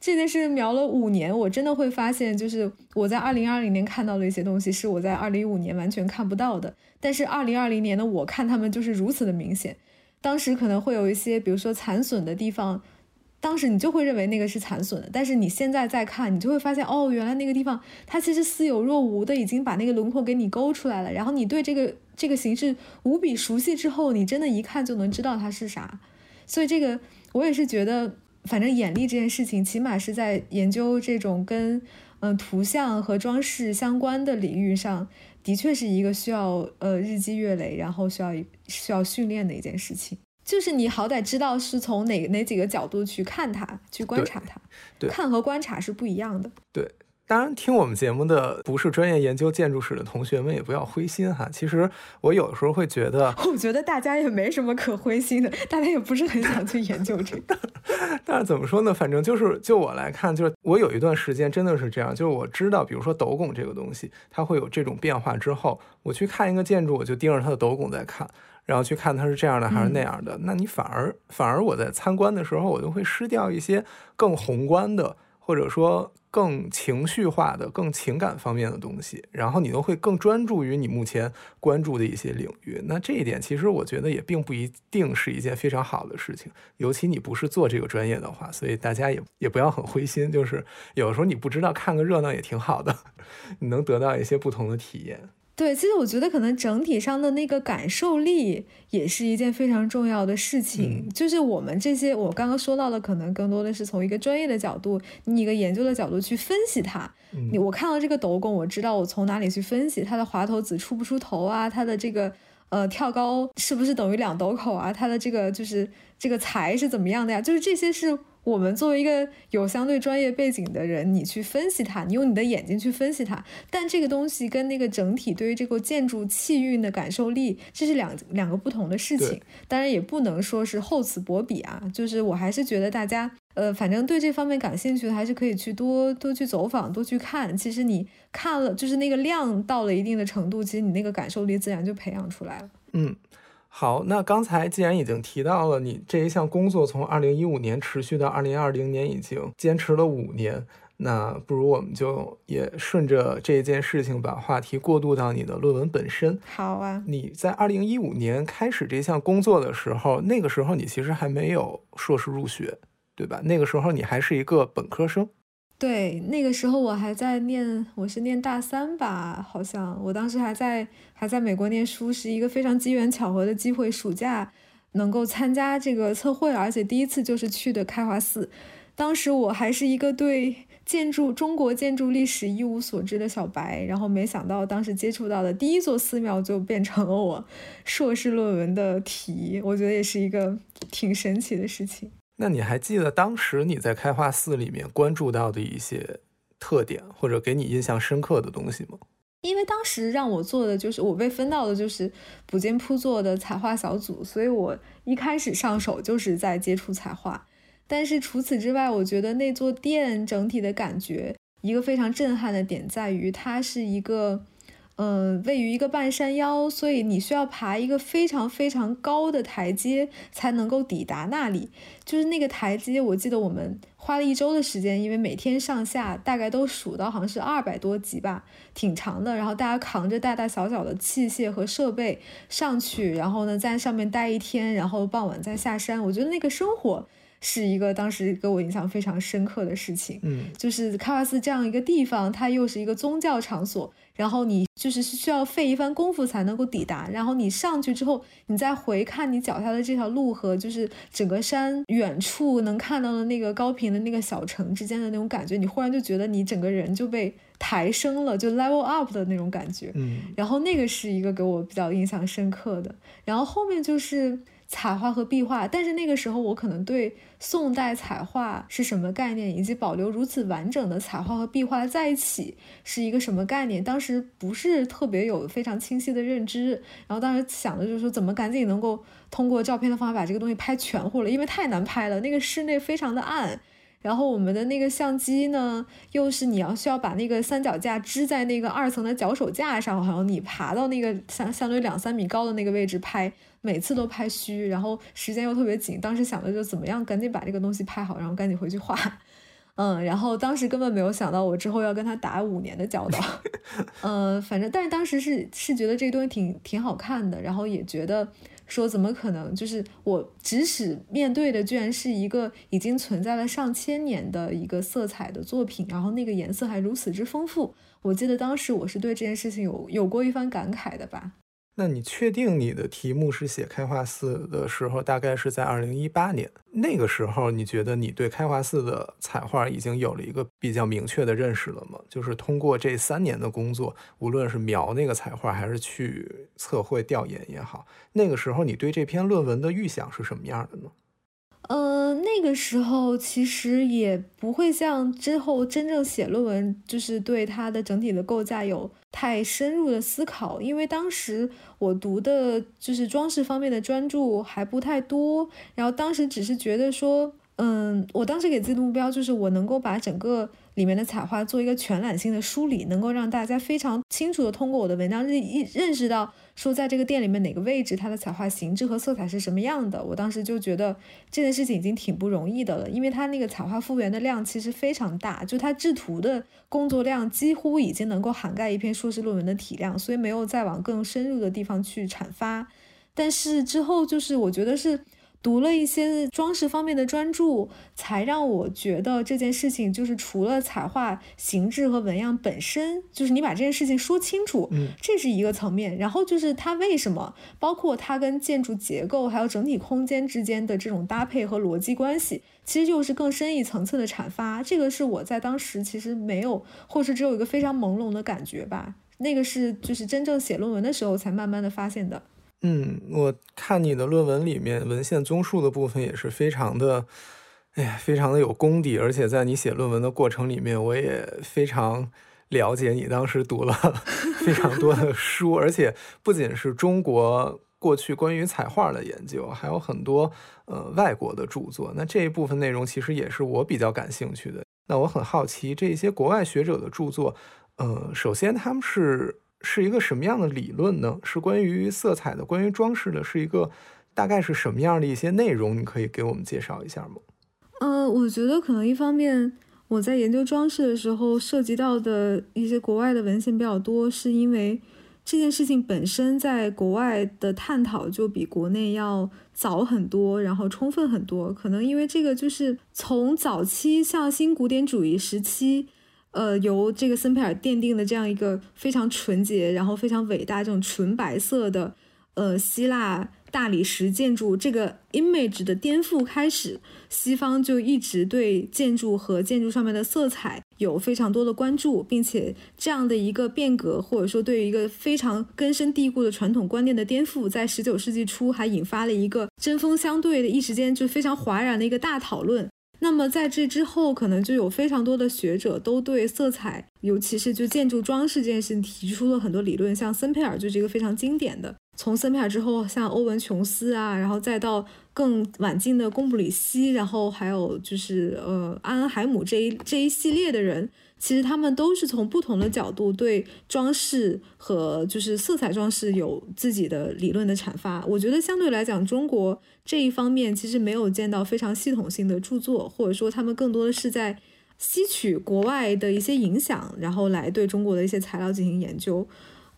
这件事描了五年，我真的会发现，就是我在二零二零年看到的一些东西，是我在二零一五年完全看不到的。但是二零二零年的我看他们就是如此的明显，当时可能会有一些，比如说残损的地方。当时你就会认为那个是残损的，但是你现在再看，你就会发现，哦，原来那个地方它其实似有若无的已经把那个轮廓给你勾出来了。然后你对这个这个形式无比熟悉之后，你真的一看就能知道它是啥。所以这个我也是觉得，反正眼力这件事情，起码是在研究这种跟嗯图像和装饰相关的领域上，的确是一个需要呃日积月累，然后需要需要训练的一件事情。就是你好歹知道是从哪哪几个角度去看它，去观察它。对，看和观察是不一样的。对，当然听我们节目的不是专业研究建筑史的同学们也不要灰心哈。其实我有的时候会觉得，*laughs* 我觉得大家也没什么可灰心的，大家也不是很想去研究这个。*laughs* 但是怎么说呢？反正就是就我来看，就是我有一段时间真的是这样，就是我知道，比如说斗拱这个东西，它会有这种变化之后，我去看一个建筑，我就盯着它的斗拱在看。然后去看它是这样的还是那样的，那你反而反而我在参观的时候，我就会失掉一些更宏观的，或者说更情绪化的、更情感方面的东西。然后你都会更专注于你目前关注的一些领域。那这一点其实我觉得也并不一定是一件非常好的事情，尤其你不是做这个专业的话。所以大家也也不要很灰心，就是有的时候你不知道看个热闹也挺好的，*laughs* 你能得到一些不同的体验。对，其实我觉得可能整体上的那个感受力也是一件非常重要的事情。就是我们这些，我刚刚说到的，可能更多的是从一个专业的角度，你一个研究的角度去分析它。你我看到这个斗拱，我知道我从哪里去分析它的滑头子出不出头啊，它的这个呃跳高是不是等于两斗口啊，它的这个就是这个材是怎么样的呀？就是这些是。我们作为一个有相对专业背景的人，你去分析它，你用你的眼睛去分析它，但这个东西跟那个整体对于这个建筑气韵的感受力，这是两两个不同的事情。当然也不能说是厚此薄彼啊，就是我还是觉得大家，呃，反正对这方面感兴趣的，还是可以去多多去走访，多去看。其实你看了，就是那个量到了一定的程度，其实你那个感受力自然就培养出来了。嗯。好，那刚才既然已经提到了你这一项工作从二零一五年持续到二零二零年，已经坚持了五年，那不如我们就也顺着这件事情把话题过渡到你的论文本身。好啊，你在二零一五年开始这项工作的时候，那个时候你其实还没有硕士入学，对吧？那个时候你还是一个本科生。对，那个时候我还在念，我是念大三吧，好像我当时还在还在美国念书，是一个非常机缘巧合的机会，暑假能够参加这个测绘，而且第一次就是去的开华寺。当时我还是一个对建筑中国建筑历史一无所知的小白，然后没想到当时接触到的第一座寺庙就变成了我硕士论文的题，我觉得也是一个挺神奇的事情。那你还记得当时你在开化寺里面关注到的一些特点，或者给你印象深刻的东西吗？因为当时让我做的就是我被分到的就是补间铺座的彩画小组，所以我一开始上手就是在接触彩画。但是除此之外，我觉得那座殿整体的感觉，一个非常震撼的点在于它是一个。嗯，位于一个半山腰，所以你需要爬一个非常非常高的台阶才能够抵达那里。就是那个台阶，我记得我们花了一周的时间，因为每天上下大概都数到好像是二百多级吧，挺长的。然后大家扛着大大小小的器械和设备上去，然后呢在上面待一天，然后傍晚再下山。我觉得那个生活。是一个当时给我印象非常深刻的事情，嗯，就是喀瓦斯这样一个地方，它又是一个宗教场所，然后你就是需要费一番功夫才能够抵达，然后你上去之后，你再回看你脚下的这条路和就是整个山远处能看到的那个高频的那个小城之间的那种感觉，你忽然就觉得你整个人就被抬升了，就 level up 的那种感觉，嗯，然后那个是一个给我比较印象深刻的，然后后面就是。彩画和壁画，但是那个时候我可能对宋代彩画是什么概念，以及保留如此完整的彩画和壁画在一起是一个什么概念，当时不是特别有非常清晰的认知。然后当时想的就是说，怎么赶紧能够通过照片的方法把这个东西拍全乎了，因为太难拍了，那个室内非常的暗。然后我们的那个相机呢，又是你要需要把那个三脚架支在那个二层的脚手架上，好像你爬到那个相相对两三米高的那个位置拍，每次都拍虚，然后时间又特别紧。当时想的就怎么样赶紧把这个东西拍好，然后赶紧回去画。嗯，然后当时根本没有想到我之后要跟他打五年的交道。*laughs* 嗯，反正但是当时是是觉得这个东西挺挺好看的，然后也觉得。说怎么可能？就是我即使面对的居然是一个已经存在了上千年的一个色彩的作品，然后那个颜色还如此之丰富。我记得当时我是对这件事情有有过一番感慨的吧。那你确定你的题目是写开化寺的时候，大概是在二零一八年那个时候，你觉得你对开化寺的彩画已经有了一个比较明确的认识了吗？就是通过这三年的工作，无论是描那个彩画，还是去测绘调研也好，那个时候你对这篇论文的预想是什么样的呢？嗯，那个时候其实也不会像之后真正写论文，就是对它的整体的构架有太深入的思考，因为当时我读的就是装饰方面的专著还不太多，然后当时只是觉得说，嗯，我当时给自己的目标就是我能够把整个。里面的彩画做一个全览性的梳理，能够让大家非常清楚的通过我的文章认认识到，说在这个店里面哪个位置它的彩画形制和色彩是什么样的。我当时就觉得这件事情已经挺不容易的了，因为它那个彩画复原的量其实非常大，就它制图的工作量几乎已经能够涵盖一篇硕士论文的体量，所以没有再往更深入的地方去阐发。但是之后就是我觉得是。读了一些装饰方面的专著，才让我觉得这件事情就是除了彩画形制和纹样本身，就是你把这件事情说清楚，嗯，这是一个层面。然后就是它为什么，包括它跟建筑结构还有整体空间之间的这种搭配和逻辑关系，其实就是更深一层次的阐发。这个是我在当时其实没有，或是只有一个非常朦胧的感觉吧。那个是就是真正写论文的时候才慢慢的发现的。嗯，我看你的论文里面文献综述的部分也是非常的，哎呀，非常的有功底，而且在你写论文的过程里面，我也非常了解你当时读了非常多的书，而且不仅是中国过去关于彩画的研究，还有很多呃外国的著作。那这一部分内容其实也是我比较感兴趣的。那我很好奇，这些国外学者的著作，呃，首先他们是。是一个什么样的理论呢？是关于色彩的，关于装饰的，是一个大概是什么样的一些内容？你可以给我们介绍一下吗？呃，我觉得可能一方面我在研究装饰的时候涉及到的一些国外的文献比较多，是因为这件事情本身在国外的探讨就比国内要早很多，然后充分很多。可能因为这个就是从早期像新古典主义时期。呃，由这个森佩尔奠定的这样一个非常纯洁，然后非常伟大这种纯白色的，呃，希腊大理石建筑这个 image 的颠覆开始，西方就一直对建筑和建筑上面的色彩有非常多的关注，并且这样的一个变革，或者说对于一个非常根深蒂固的传统观念的颠覆，在十九世纪初还引发了一个针锋相对的，一时间就非常哗然的一个大讨论。那么在这之后，可能就有非常多的学者都对色彩，尤其是就建筑装饰这件事情提出了很多理论。像森佩尔就是一个非常经典的。从森佩尔之后，像欧文琼斯啊，然后再到更晚近的贡布里希，然后还有就是呃安海姆这一这一系列的人。其实他们都是从不同的角度对装饰和就是色彩装饰有自己的理论的阐发。我觉得相对来讲，中国这一方面其实没有见到非常系统性的著作，或者说他们更多的是在吸取国外的一些影响，然后来对中国的一些材料进行研究。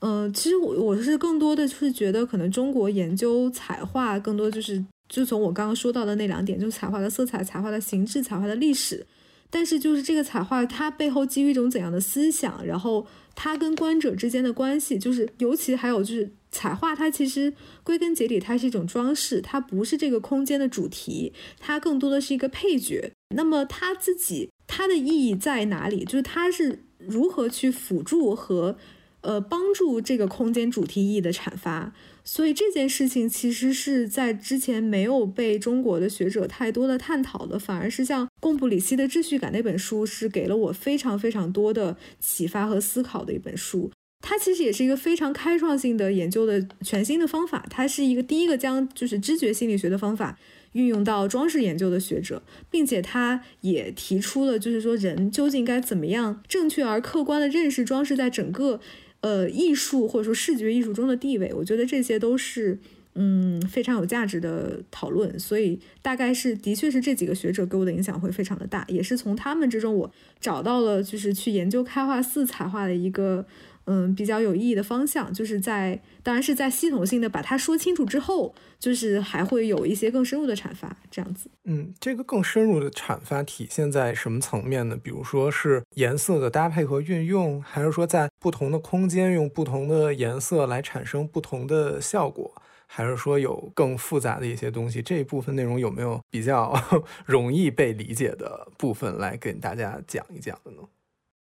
嗯，其实我我是更多的是觉得，可能中国研究彩画更多就是就从我刚刚说到的那两点，就是彩画的色彩、彩画的形制、彩画的历史。但是就是这个彩画，它背后基于一种怎样的思想？然后它跟观者之间的关系，就是尤其还有就是彩画，它其实归根结底它是一种装饰，它不是这个空间的主题，它更多的是一个配角。那么它自己它的意义在哪里？就是它是如何去辅助和。呃，帮助这个空间主题意义的阐发，所以这件事情其实是在之前没有被中国的学者太多的探讨的，反而是像贡布里希的《秩序感》那本书，是给了我非常非常多的启发和思考的一本书。它其实也是一个非常开创性的研究的全新的方法，它是一个第一个将就是知觉心理学的方法运用到装饰研究的学者，并且他也提出了就是说人究竟该怎么样正确而客观的认识装饰在整个。呃，艺术或者说视觉艺术中的地位，我觉得这些都是嗯非常有价值的讨论。所以大概是的确是这几个学者给我的影响会非常的大，也是从他们之中我找到了就是去研究开化寺彩画的一个。嗯，比较有意义的方向，就是在当然是在系统性的把它说清楚之后，就是还会有一些更深入的阐发，这样子。嗯，这个更深入的阐发体现在什么层面呢？比如说是颜色的搭配和运用，还是说在不同的空间用不同的颜色来产生不同的效果，还是说有更复杂的一些东西？这一部分内容有没有比较 *laughs* 容易被理解的部分来跟大家讲一讲的呢？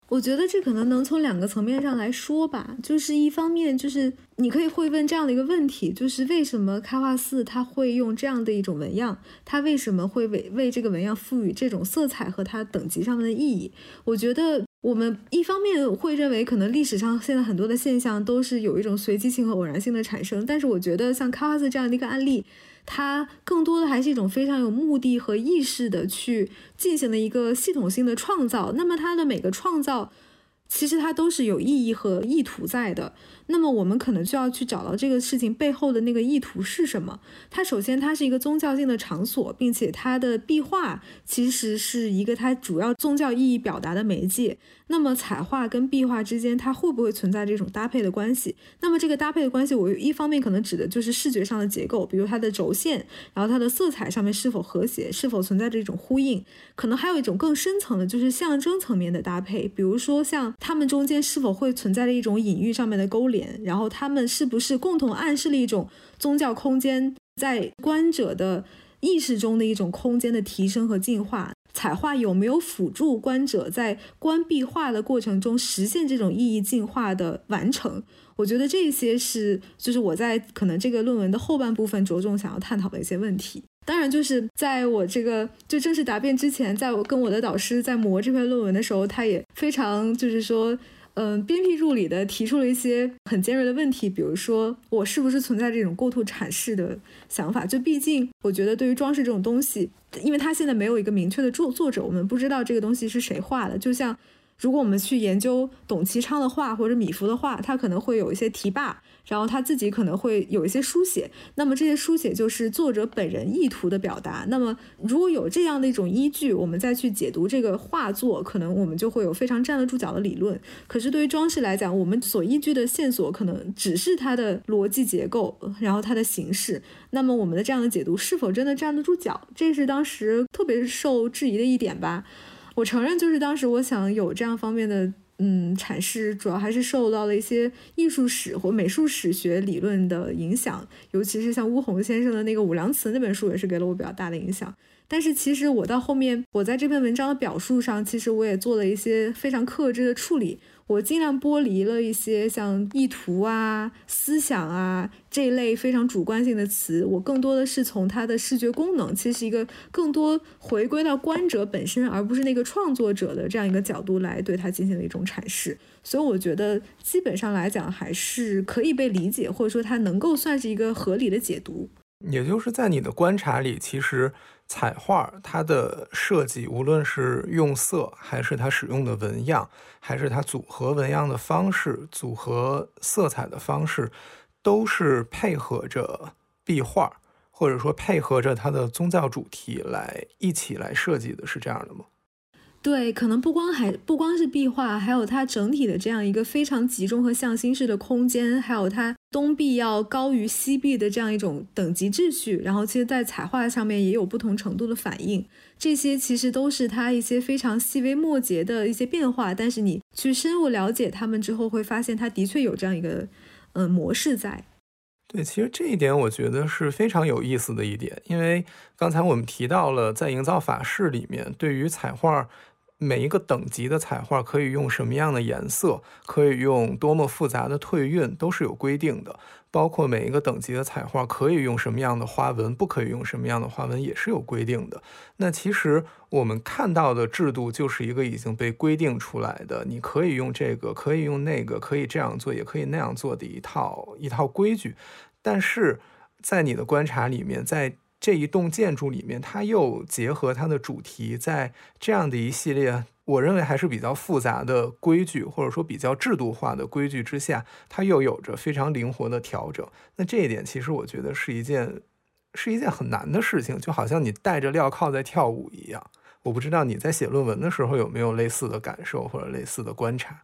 我觉得这可能能从两个层面上来说吧，就是一方面就是你可以会问这样的一个问题，就是为什么开化寺它会用这样的一种纹样，它为什么会为为这个纹样赋予这种色彩和它等级上面的意义？我觉得我们一方面会认为可能历史上现在很多的现象都是有一种随机性和偶然性的产生，但是我觉得像开化寺这样的一个案例。它更多的还是一种非常有目的和意识的去进行的一个系统性的创造。那么它的每个创造，其实它都是有意义和意图在的。那么我们可能就要去找到这个事情背后的那个意图是什么。它首先它是一个宗教性的场所，并且它的壁画其实是一个它主要宗教意义表达的媒介。那么彩画跟壁画之间它会不会存在这种搭配的关系？那么这个搭配的关系，我一方面可能指的就是视觉上的结构，比如它的轴线，然后它的色彩上面是否和谐，是否存在着一种呼应。可能还有一种更深层的，就是象征层面的搭配，比如说像它们中间是否会存在着一种隐喻上面的勾连。然后他们是不是共同暗示了一种宗教空间在观者的意识中的一种空间的提升和进化？彩画有没有辅助观者在观壁画的过程中实现这种意义进化的完成？我觉得这些是就是我在可能这个论文的后半部分着重想要探讨的一些问题。当然，就是在我这个就正式答辩之前，在我跟我的导师在磨这篇论文的时候，他也非常就是说。嗯，鞭辟入里的提出了一些很尖锐的问题，比如说我是不是存在这种过度阐释的想法？就毕竟我觉得对于装饰这种东西，因为它现在没有一个明确的作作者，我们不知道这个东西是谁画的。就像如果我们去研究董其昌的画或者米芾的画，他可能会有一些题跋。然后他自己可能会有一些书写，那么这些书写就是作者本人意图的表达。那么如果有这样的一种依据，我们再去解读这个画作，可能我们就会有非常站得住脚的理论。可是对于装饰来讲，我们所依据的线索可能只是它的逻辑结构，然后它的形式。那么我们的这样的解读是否真的站得住脚？这是当时特别受质疑的一点吧。我承认，就是当时我想有这样方面的。嗯，阐释主要还是受到了一些艺术史或美术史学理论的影响，尤其是像乌宏先生的那个《武梁祠》那本书，也是给了我比较大的影响。但是其实我到后面，我在这篇文章的表述上，其实我也做了一些非常克制的处理。我尽量剥离了一些像意图啊、思想啊这一类非常主观性的词，我更多的是从它的视觉功能，其实一个更多回归到观者本身，而不是那个创作者的这样一个角度来对它进行的一种阐释。所以我觉得基本上来讲还是可以被理解，或者说它能够算是一个合理的解读。也就是在你的观察里，其实彩画它的设计，无论是用色，还是它使用的纹样，还是它组合纹样的方式、组合色彩的方式，都是配合着壁画，或者说配合着它的宗教主题来一起来设计的，是这样的吗？对，可能不光还不光是壁画，还有它整体的这样一个非常集中和向心式的空间，还有它东壁要高于西壁的这样一种等级秩序。然后，其实，在彩画上面也有不同程度的反应，这些其实都是它一些非常细微末节的一些变化。但是，你去深入了解它们之后，会发现它的确有这样一个嗯模式在。对，其实这一点我觉得是非常有意思的一点，因为刚才我们提到了在营造法式里面，对于彩画。每一个等级的彩画可以用什么样的颜色，可以用多么复杂的退运，都是有规定的。包括每一个等级的彩画可以用什么样的花纹，不可以用什么样的花纹，也是有规定的。那其实我们看到的制度就是一个已经被规定出来的，你可以用这个，可以用那个，可以这样做，也可以那样做的一套一套规矩。但是在你的观察里面，在这一栋建筑里面，它又结合它的主题，在这样的一系列，我认为还是比较复杂的规矩，或者说比较制度化的规矩之下，它又有着非常灵活的调整。那这一点其实我觉得是一件，是一件很难的事情，就好像你戴着镣铐在跳舞一样。我不知道你在写论文的时候有没有类似的感受或者类似的观察。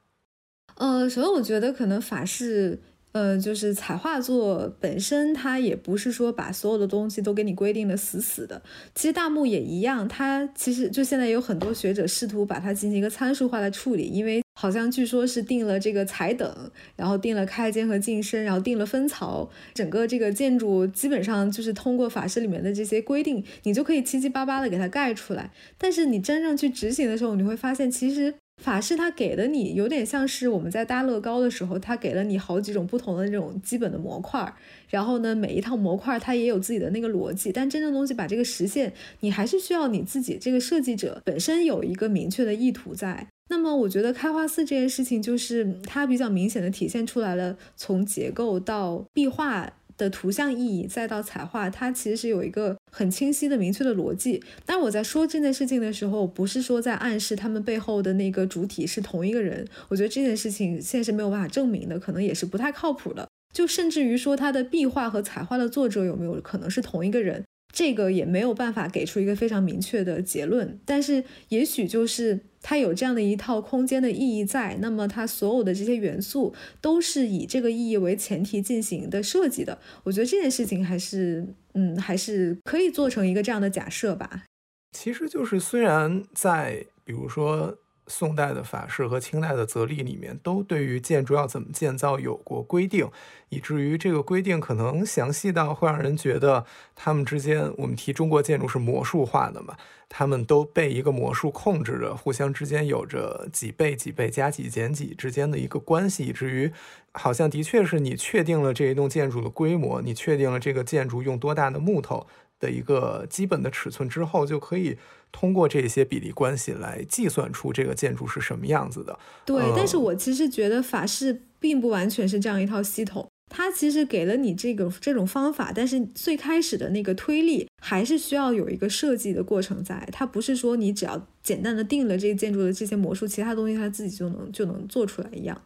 呃，首先我觉得可能法式。呃，就是彩画作本身，它也不是说把所有的东西都给你规定的死死的。其实大幕也一样，它其实就现在有很多学者试图把它进行一个参数化的处理，因为好像据说是定了这个彩等，然后定了开间和进深，然后定了分槽，整个这个建筑基本上就是通过法式里面的这些规定，你就可以七七八八的给它盖出来。但是你真正去执行的时候，你会发现其实。法式它给的你有点像是我们在搭乐高的时候，它给了你好几种不同的那种基本的模块，然后呢，每一套模块它也有自己的那个逻辑，但真正东西把这个实现，你还是需要你自己这个设计者本身有一个明确的意图在。那么我觉得开花寺这件事情就是它比较明显的体现出来了，从结构到壁画。的图像意义，再到彩画，它其实是有一个很清晰的、明确的逻辑。但我在说这件事情的时候，不是说在暗示他们背后的那个主体是同一个人。我觉得这件事情现在是没有办法证明的，可能也是不太靠谱的。就甚至于说，他的壁画和彩画的作者有没有可能是同一个人？这个也没有办法给出一个非常明确的结论，但是也许就是它有这样的一套空间的意义在，那么它所有的这些元素都是以这个意义为前提进行的设计的。我觉得这件事情还是，嗯，还是可以做成一个这样的假设吧。其实就是虽然在比如说。宋代的法式和清代的则例里面，都对于建筑要怎么建造有过规定，以至于这个规定可能详细到会让人觉得他们之间，我们提中国建筑是魔术化的嘛，他们都被一个魔术控制着，互相之间有着几倍几倍加几减几之间的一个关系，以至于好像的确是你确定了这一栋建筑的规模，你确定了这个建筑用多大的木头。的一个基本的尺寸之后，就可以通过这些比例关系来计算出这个建筑是什么样子的。对，但是我其实觉得法式并不完全是这样一套系统，它其实给了你这个这种方法，但是最开始的那个推力还是需要有一个设计的过程在，它不是说你只要简单的定了这个建筑的这些魔术，其他东西它自己就能就能做出来一样。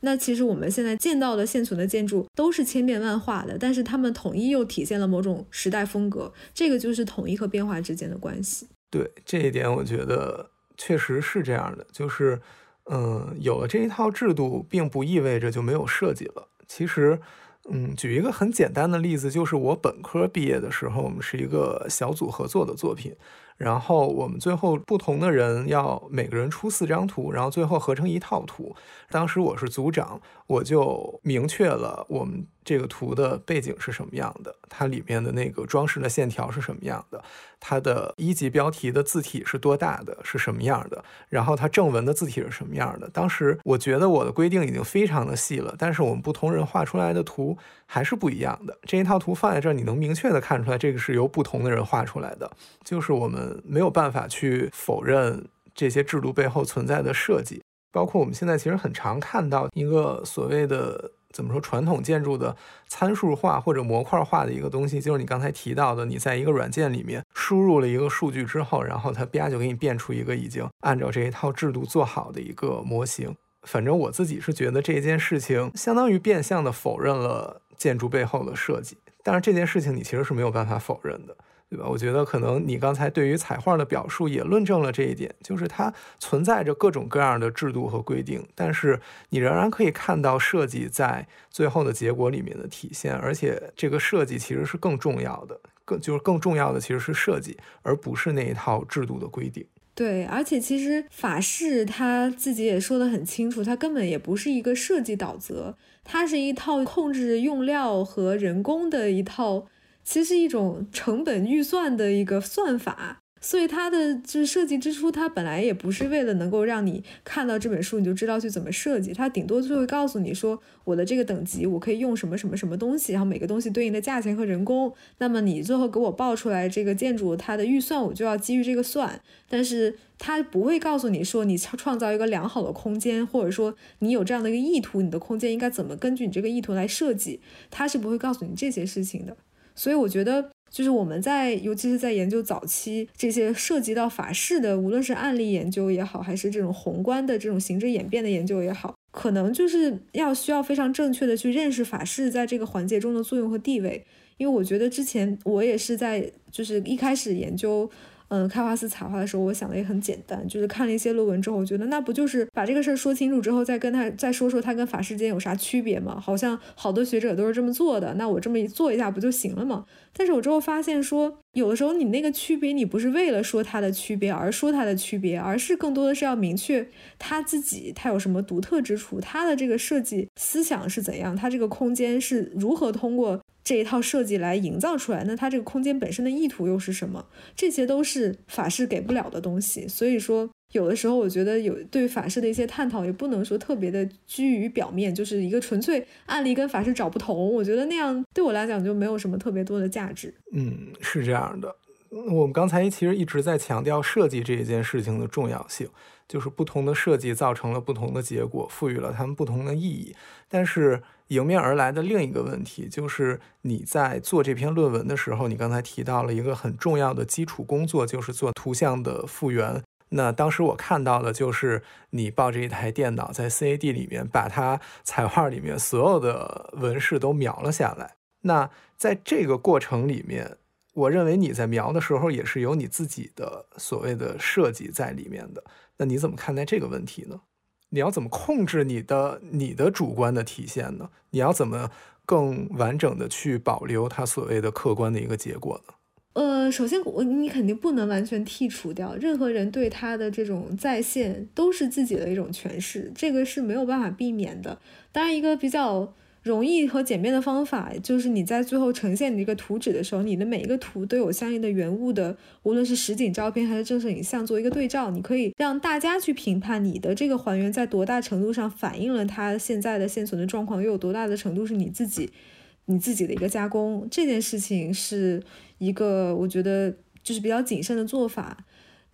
那其实我们现在见到的现存的建筑都是千变万化的，但是它们统一又体现了某种时代风格，这个就是统一和变化之间的关系。对这一点，我觉得确实是这样的，就是，嗯，有了这一套制度，并不意味着就没有设计了。其实，嗯，举一个很简单的例子，就是我本科毕业的时候，我们是一个小组合作的作品。然后我们最后不同的人要每个人出四张图，然后最后合成一套图。当时我是组长，我就明确了我们。这个图的背景是什么样的？它里面的那个装饰的线条是什么样的？它的一级标题的字体是多大的？是什么样的？然后它正文的字体是什么样的？当时我觉得我的规定已经非常的细了，但是我们不同人画出来的图还是不一样的。这一套图放在这儿，你能明确的看出来，这个是由不同的人画出来的。就是我们没有办法去否认这些制度背后存在的设计，包括我们现在其实很常看到一个所谓的。怎么说传统建筑的参数化或者模块化的一个东西，就是你刚才提到的，你在一个软件里面输入了一个数据之后，然后它啪就给你变出一个已经按照这一套制度做好的一个模型。反正我自己是觉得这件事情相当于变相的否认了建筑背后的设计，但是这件事情你其实是没有办法否认的。对吧？我觉得可能你刚才对于彩画的表述也论证了这一点，就是它存在着各种各样的制度和规定，但是你仍然可以看到设计在最后的结果里面的体现，而且这个设计其实是更重要的，更就是更重要的其实是设计，而不是那一套制度的规定。对，而且其实法式他自己也说得很清楚，它根本也不是一个设计导则，它是一套控制用料和人工的一套。其实一种成本预算的一个算法，所以它的就是设计之初，它本来也不是为了能够让你看到这本书你就知道去怎么设计，它顶多就会告诉你说我的这个等级我可以用什么什么什么东西，然后每个东西对应的价钱和人工，那么你最后给我报出来这个建筑它的预算我就要基于这个算，但是它不会告诉你说你创造一个良好的空间，或者说你有这样的一个意图，你的空间应该怎么根据你这个意图来设计，它是不会告诉你这些事情的。所以我觉得，就是我们在，尤其是在研究早期这些涉及到法式的，无论是案例研究也好，还是这种宏观的这种形式演变的研究也好，可能就是要需要非常正确的去认识法式在这个环节中的作用和地位。因为我觉得之前我也是在，就是一开始研究。嗯，开华斯彩画的时候，我想的也很简单，就是看了一些论文之后，我觉得那不就是把这个事儿说清楚之后，再跟他再说说他跟法师间有啥区别吗？好像好多学者都是这么做的，那我这么一做一下不就行了吗？但是我之后发现说，有的时候你那个区别，你不是为了说它的区别而说它的区别，而是更多的是要明确他自己他有什么独特之处，他的这个设计思想是怎样，他这个空间是如何通过。这一套设计来营造出来，那它这个空间本身的意图又是什么？这些都是法式给不了的东西。所以说，有的时候我觉得有对法式的一些探讨，也不能说特别的居于表面，就是一个纯粹案例跟法式找不同。我觉得那样对我来讲就没有什么特别多的价值。嗯，是这样的。我们刚才其实一直在强调设计这一件事情的重要性，就是不同的设计造成了不同的结果，赋予了它们不同的意义。但是。迎面而来的另一个问题就是，你在做这篇论文的时候，你刚才提到了一个很重要的基础工作，就是做图像的复原。那当时我看到的就是你抱着一台电脑在 CAD 里面把它彩画里面所有的纹饰都描了下来。那在这个过程里面，我认为你在描的时候也是有你自己的所谓的设计在里面的。那你怎么看待这个问题呢？你要怎么控制你的你的主观的体现呢？你要怎么更完整的去保留它所谓的客观的一个结果呢？呃，首先我你肯定不能完全剔除掉任何人对他的这种在线都是自己的一种诠释，这个是没有办法避免的。当然，一个比较。容易和简便的方法，就是你在最后呈现你这个图纸的时候，你的每一个图都有相应的原物的，无论是实景照片还是正摄影像做一个对照，你可以让大家去评判你的这个还原在多大程度上反映了它现在的现存的状况，又有多大的程度是你自己你自己的一个加工。这件事情是一个我觉得就是比较谨慎的做法。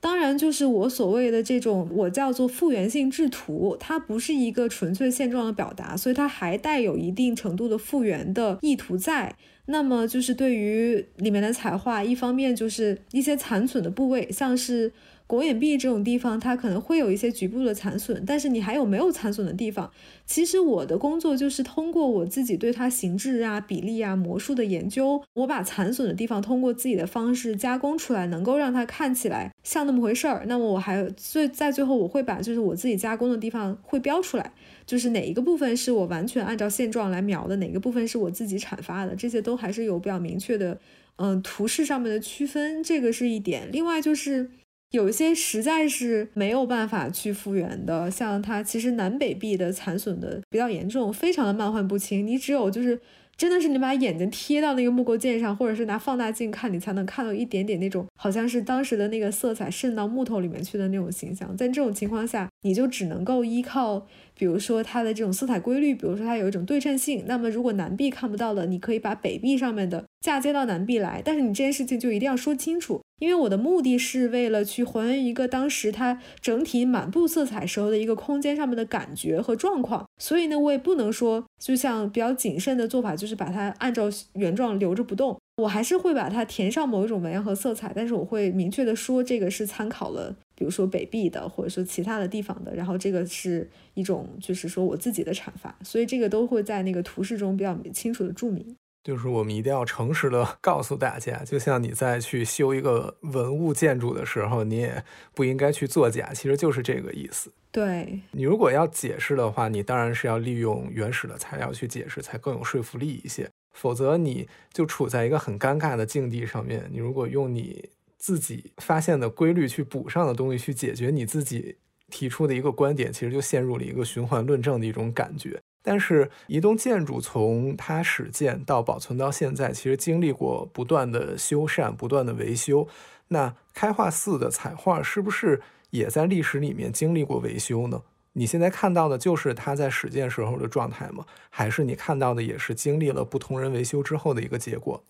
当然，就是我所谓的这种，我叫做复原性制图，它不是一个纯粹现状的表达，所以它还带有一定程度的复原的意图在。那么，就是对于里面的彩画，一方面就是一些残损的部位，像是。狗眼壁这种地方，它可能会有一些局部的残损，但是你还有没有残损的地方？其实我的工作就是通过我自己对它形制啊、比例啊、魔术的研究，我把残损的地方通过自己的方式加工出来，能够让它看起来像那么回事儿。那么我还最在最后，我会把就是我自己加工的地方会标出来，就是哪一个部分是我完全按照现状来描的，哪个部分是我自己阐发的，这些都还是有比较明确的，嗯，图示上面的区分，这个是一点。另外就是。有一些实在是没有办法去复原的，像它其实南北壁的残损的比较严重，非常的漫幻不清。你只有就是真的是你把眼睛贴到那个木构件上，或者是拿放大镜看，你才能看到一点点那种好像是当时的那个色彩渗到木头里面去的那种形象。在这种情况下，你就只能够依靠。比如说它的这种色彩规律，比如说它有一种对称性。那么如果南壁看不到的，你可以把北壁上面的嫁接到南壁来。但是你这件事情就一定要说清楚，因为我的目的是为了去还原一个当时它整体满布色彩时候的一个空间上面的感觉和状况，所以呢，我也不能说就像比较谨慎的做法，就是把它按照原状留着不动，我还是会把它填上某一种纹样和色彩，但是我会明确的说这个是参考了，比如说北壁的，或者说其他的地方的，然后这个是一种就是说我自己的阐发，所以这个都会在那个图示中比较清楚的注明。就是我们一定要诚实的 *laughs* 告诉大家，就像你在去修一个文物建筑的时候，你也不应该去作假，其实就是这个意思。对你如果要解释的话，你当然是要利用原始的材料去解释，才更有说服力一些。否则你就处在一个很尴尬的境地上面。你如果用你自己发现的规律去补上的东西去解决你自己提出的一个观点，其实就陷入了一个循环论证的一种感觉。但是，一栋建筑从它始建到保存到现在，其实经历过不断的修缮、不断的维修。那开化寺的彩画是不是也在历史里面经历过维修呢？你现在看到的就是它在始建时候的状态吗？还是你看到的也是经历了不同人维修之后的一个结果？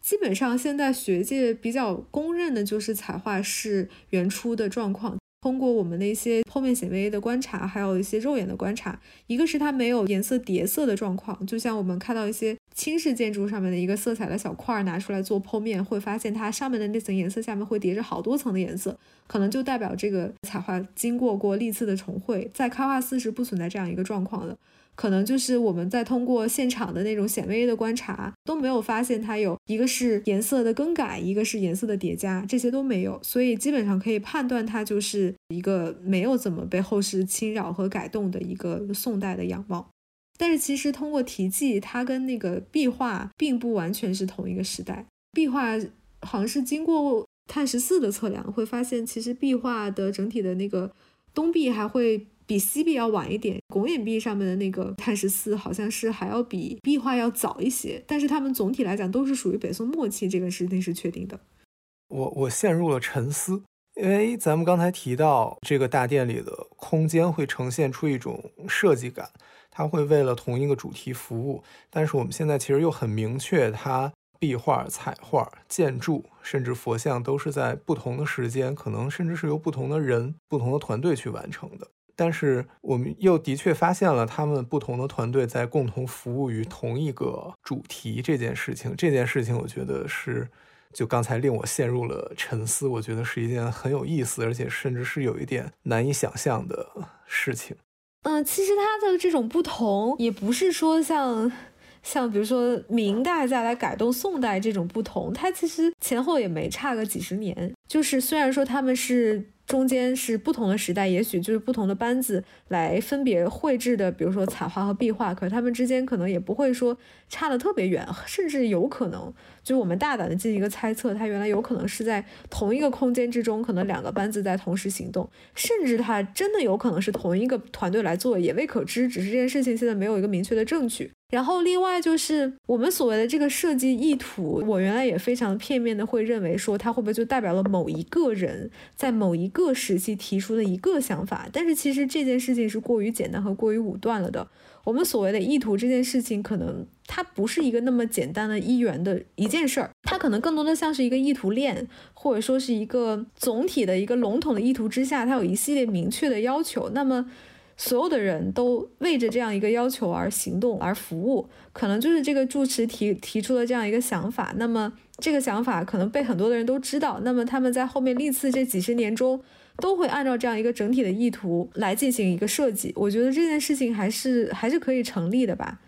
基本上，现在学界比较公认的就是彩画是原初的状况。通过我们的一些剖面显微的观察，还有一些肉眼的观察，一个是它没有颜色叠色的状况，就像我们看到一些轻式建筑上面的一个色彩的小块拿出来做剖面，会发现它上面的那层颜色下面会叠着好多层的颜色，可能就代表这个彩画经过过历次的重绘，在开化寺是不存在这样一个状况的。可能就是我们在通过现场的那种显微的观察，都没有发现它有一个是颜色的更改，一个是颜色的叠加，这些都没有，所以基本上可以判断它就是一个没有怎么被后世侵扰和改动的一个宋代的样貌。但是其实通过题记，它跟那个壁画并不完全是同一个时代。壁画好像是经过碳十四的测量，会发现其实壁画的整体的那个东壁还会。比西壁要晚一点，拱眼壁上面的那个碳十四好像是还要比壁画要早一些，但是它们总体来讲都是属于北宋末期，这个是那是确定的。我我陷入了沉思，因为咱们刚才提到这个大殿里的空间会呈现出一种设计感，它会为了同一个主题服务，但是我们现在其实又很明确，它壁画、彩画、建筑甚至佛像都是在不同的时间，可能甚至是由不同的人、不同的团队去完成的。但是我们又的确发现了他们不同的团队在共同服务于同一个主题这件事情。这件事情我觉得是，就刚才令我陷入了沉思。我觉得是一件很有意思，而且甚至是有一点难以想象的事情。嗯，其实它的这种不同，也不是说像像比如说明代再来改动宋代这种不同，它其实前后也没差个几十年。就是虽然说他们是。中间是不同的时代，也许就是不同的班子来分别绘制的，比如说彩画和壁画，可他们之间可能也不会说差的特别远，甚至有可能，就是我们大胆的进行一个猜测，它原来有可能是在同一个空间之中，可能两个班子在同时行动，甚至它真的有可能是同一个团队来做，也未可知，只是这件事情现在没有一个明确的证据。然后，另外就是我们所谓的这个设计意图，我原来也非常片面的会认为说，它会不会就代表了某一个人在某一个时期提出的一个想法？但是其实这件事情是过于简单和过于武断了的。我们所谓的意图这件事情，可能它不是一个那么简单的一元的一件事儿，它可能更多的像是一个意图链，或者说是一个总体的一个笼统的意图之下，它有一系列明确的要求。那么。所有的人都为着这样一个要求而行动而服务，可能就是这个住持提提出了这样一个想法。那么这个想法可能被很多的人都知道。那么他们在后面历次这几十年中，都会按照这样一个整体的意图来进行一个设计。我觉得这件事情还是还是可以成立的吧。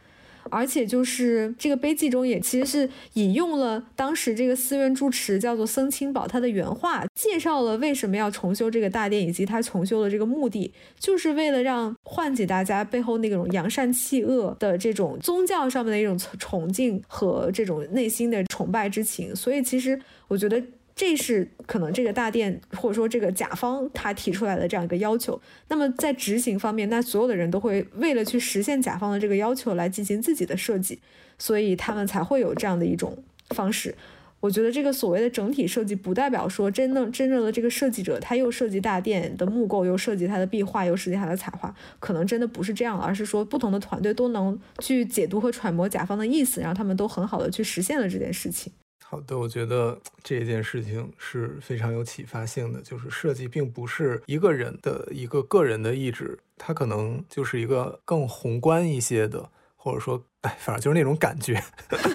而且就是这个碑记中也其实是引用了当时这个寺院住持叫做僧清宝他的原话，介绍了为什么要重修这个大殿以及他重修的这个目的，就是为了让唤起大家背后那种扬善弃恶的这种宗教上面的一种崇敬和这种内心的崇拜之情。所以其实我觉得。这是可能这个大殿或者说这个甲方他提出来的这样一个要求。那么在执行方面，那所有的人都会为了去实现甲方的这个要求来进行自己的设计，所以他们才会有这样的一种方式。我觉得这个所谓的整体设计，不代表说真正真正的这个设计者他又设计大殿的木构，又设计它的壁画，又设计它的彩画，可能真的不是这样，而是说不同的团队都能去解读和揣摩甲方的意思，然后他们都很好的去实现了这件事情。好的，我觉得这件事情是非常有启发性的。就是设计并不是一个人的一个个人的意志，它可能就是一个更宏观一些的，或者说，哎，反正就是那种感觉。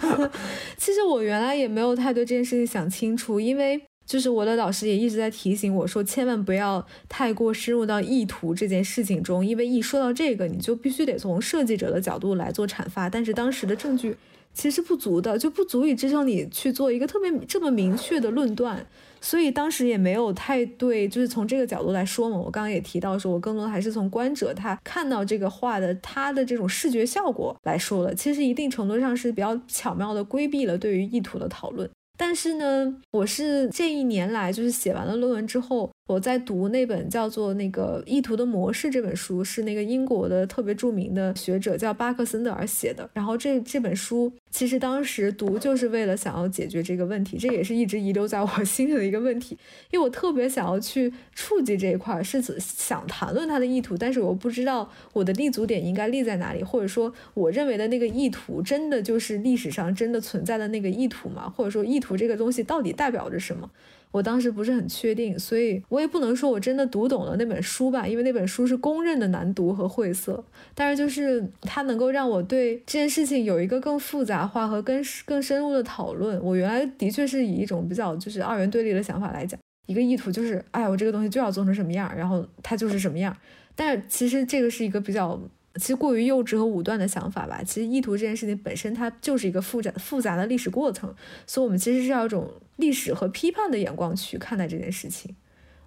*laughs* 其实我原来也没有太对这件事情想清楚，因为就是我的导师也一直在提醒我说，千万不要太过深入到意图这件事情中，因为一说到这个，你就必须得从设计者的角度来做阐发。但是当时的证据。其实不足的，就不足以支撑你去做一个特别这么明确的论断，所以当时也没有太对，就是从这个角度来说嘛。我刚刚也提到说，我更多的还是从观者他看到这个画的他的这种视觉效果来说了。其实一定程度上是比较巧妙的规避了对于意图的讨论。但是呢，我是这一年来就是写完了论文之后。我在读那本叫做《那个意图的模式》这本书，是那个英国的特别著名的学者叫巴克森德尔写的。然后这这本书其实当时读就是为了想要解决这个问题，这也是一直遗留在我 *laughs* 心里的一个问题。因为我特别想要去触及这一块，是想谈论它的意图，但是我不知道我的立足点应该立在哪里，或者说我认为的那个意图真的就是历史上真的存在的那个意图吗？或者说意图这个东西到底代表着什么？我当时不是很确定，所以我也不能说我真的读懂了那本书吧，因为那本书是公认的难读和晦涩。但是就是它能够让我对这件事情有一个更复杂化和更更深入的讨论。我原来的确是以一种比较就是二元对立的想法来讲，一个意图就是，哎，我这个东西就要做成什么样，然后它就是什么样。但是其实这个是一个比较。其实过于幼稚和武断的想法吧。其实意图这件事情本身，它就是一个复杂复杂的历史过程，所以我们其实是要一种历史和批判的眼光去看待这件事情。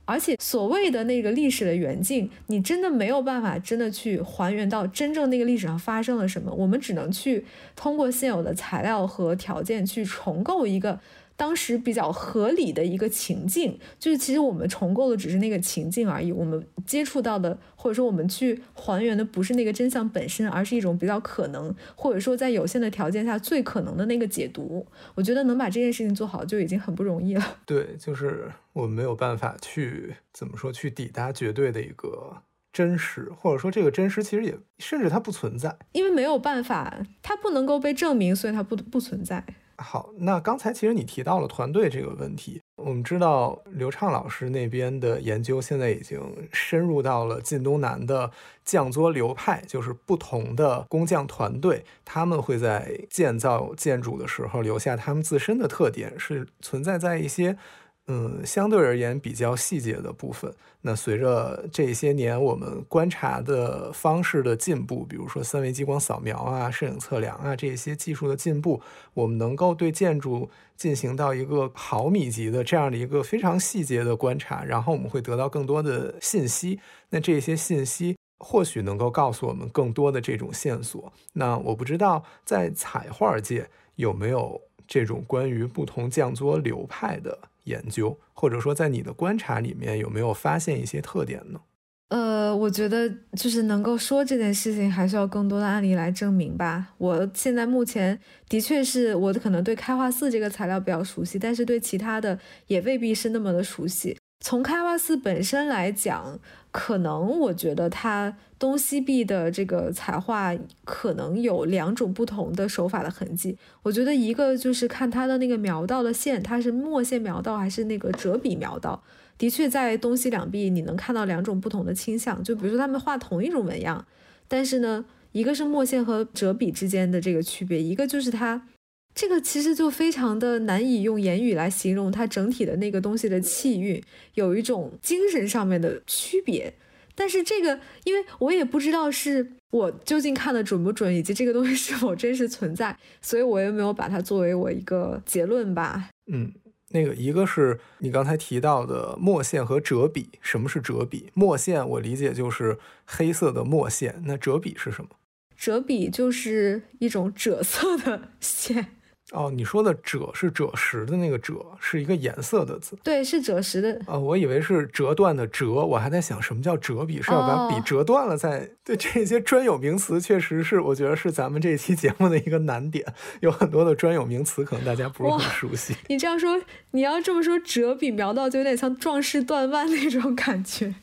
而且所谓的那个历史的原境，你真的没有办法真的去还原到真正那个历史上发生了什么，我们只能去通过现有的材料和条件去重构一个。当时比较合理的一个情境，就是其实我们重构的只是那个情境而已。我们接触到的，或者说我们去还原的，不是那个真相本身，而是一种比较可能，或者说在有限的条件下最可能的那个解读。我觉得能把这件事情做好就已经很不容易了。对，就是我们没有办法去怎么说去抵达绝对的一个真实，或者说这个真实其实也甚至它不存在，因为没有办法，它不能够被证明，所以它不不存在。好，那刚才其实你提到了团队这个问题。我们知道刘畅老师那边的研究现在已经深入到了晋东南的匠作流派，就是不同的工匠团队，他们会在建造建筑的时候留下他们自身的特点，是存在在一些。嗯，相对而言比较细节的部分。那随着这些年我们观察的方式的进步，比如说三维激光扫描啊、摄影测量啊这些技术的进步，我们能够对建筑进行到一个毫米级的这样的一个非常细节的观察，然后我们会得到更多的信息。那这些信息或许能够告诉我们更多的这种线索。那我不知道在彩画界有没有这种关于不同匠作流派的。研究，或者说在你的观察里面有没有发现一些特点呢？呃，我觉得就是能够说这件事情，还需要更多的案例来证明吧。我现在目前的确是我可能对开化四这个材料比较熟悉，但是对其他的也未必是那么的熟悉。从开化四本身来讲，可能我觉得它。东西壁的这个彩画可能有两种不同的手法的痕迹，我觉得一个就是看它的那个描道的线，它是墨线描道还是那个折笔描道，的确在东西两壁你能看到两种不同的倾向。就比如说他们画同一种纹样，但是呢，一个是墨线和折笔之间的这个区别，一个就是它这个其实就非常的难以用言语来形容它整体的那个东西的气韵，有一种精神上面的区别。但是这个，因为我也不知道是我究竟看的准不准，以及这个东西是否真实存在，所以我也没有把它作为我一个结论吧。嗯，那个一个是你刚才提到的墨线和折笔，什么是折笔？墨线我理解就是黑色的墨线，那折笔是什么？折笔就是一种赭色的线。哦，你说的赭是赭石的那个赭，是一个颜色的字。对，是赭石的。啊，我以为是折断的折，我还在想什么叫折笔，是要把笔折断了再。对，这些专有名词确实是，我觉得是咱们这期节目的一个难点，有很多的专有名词可能大家不是很熟悉。你这样说，你要这么说，折笔描到就有点像壮士断腕那种感觉，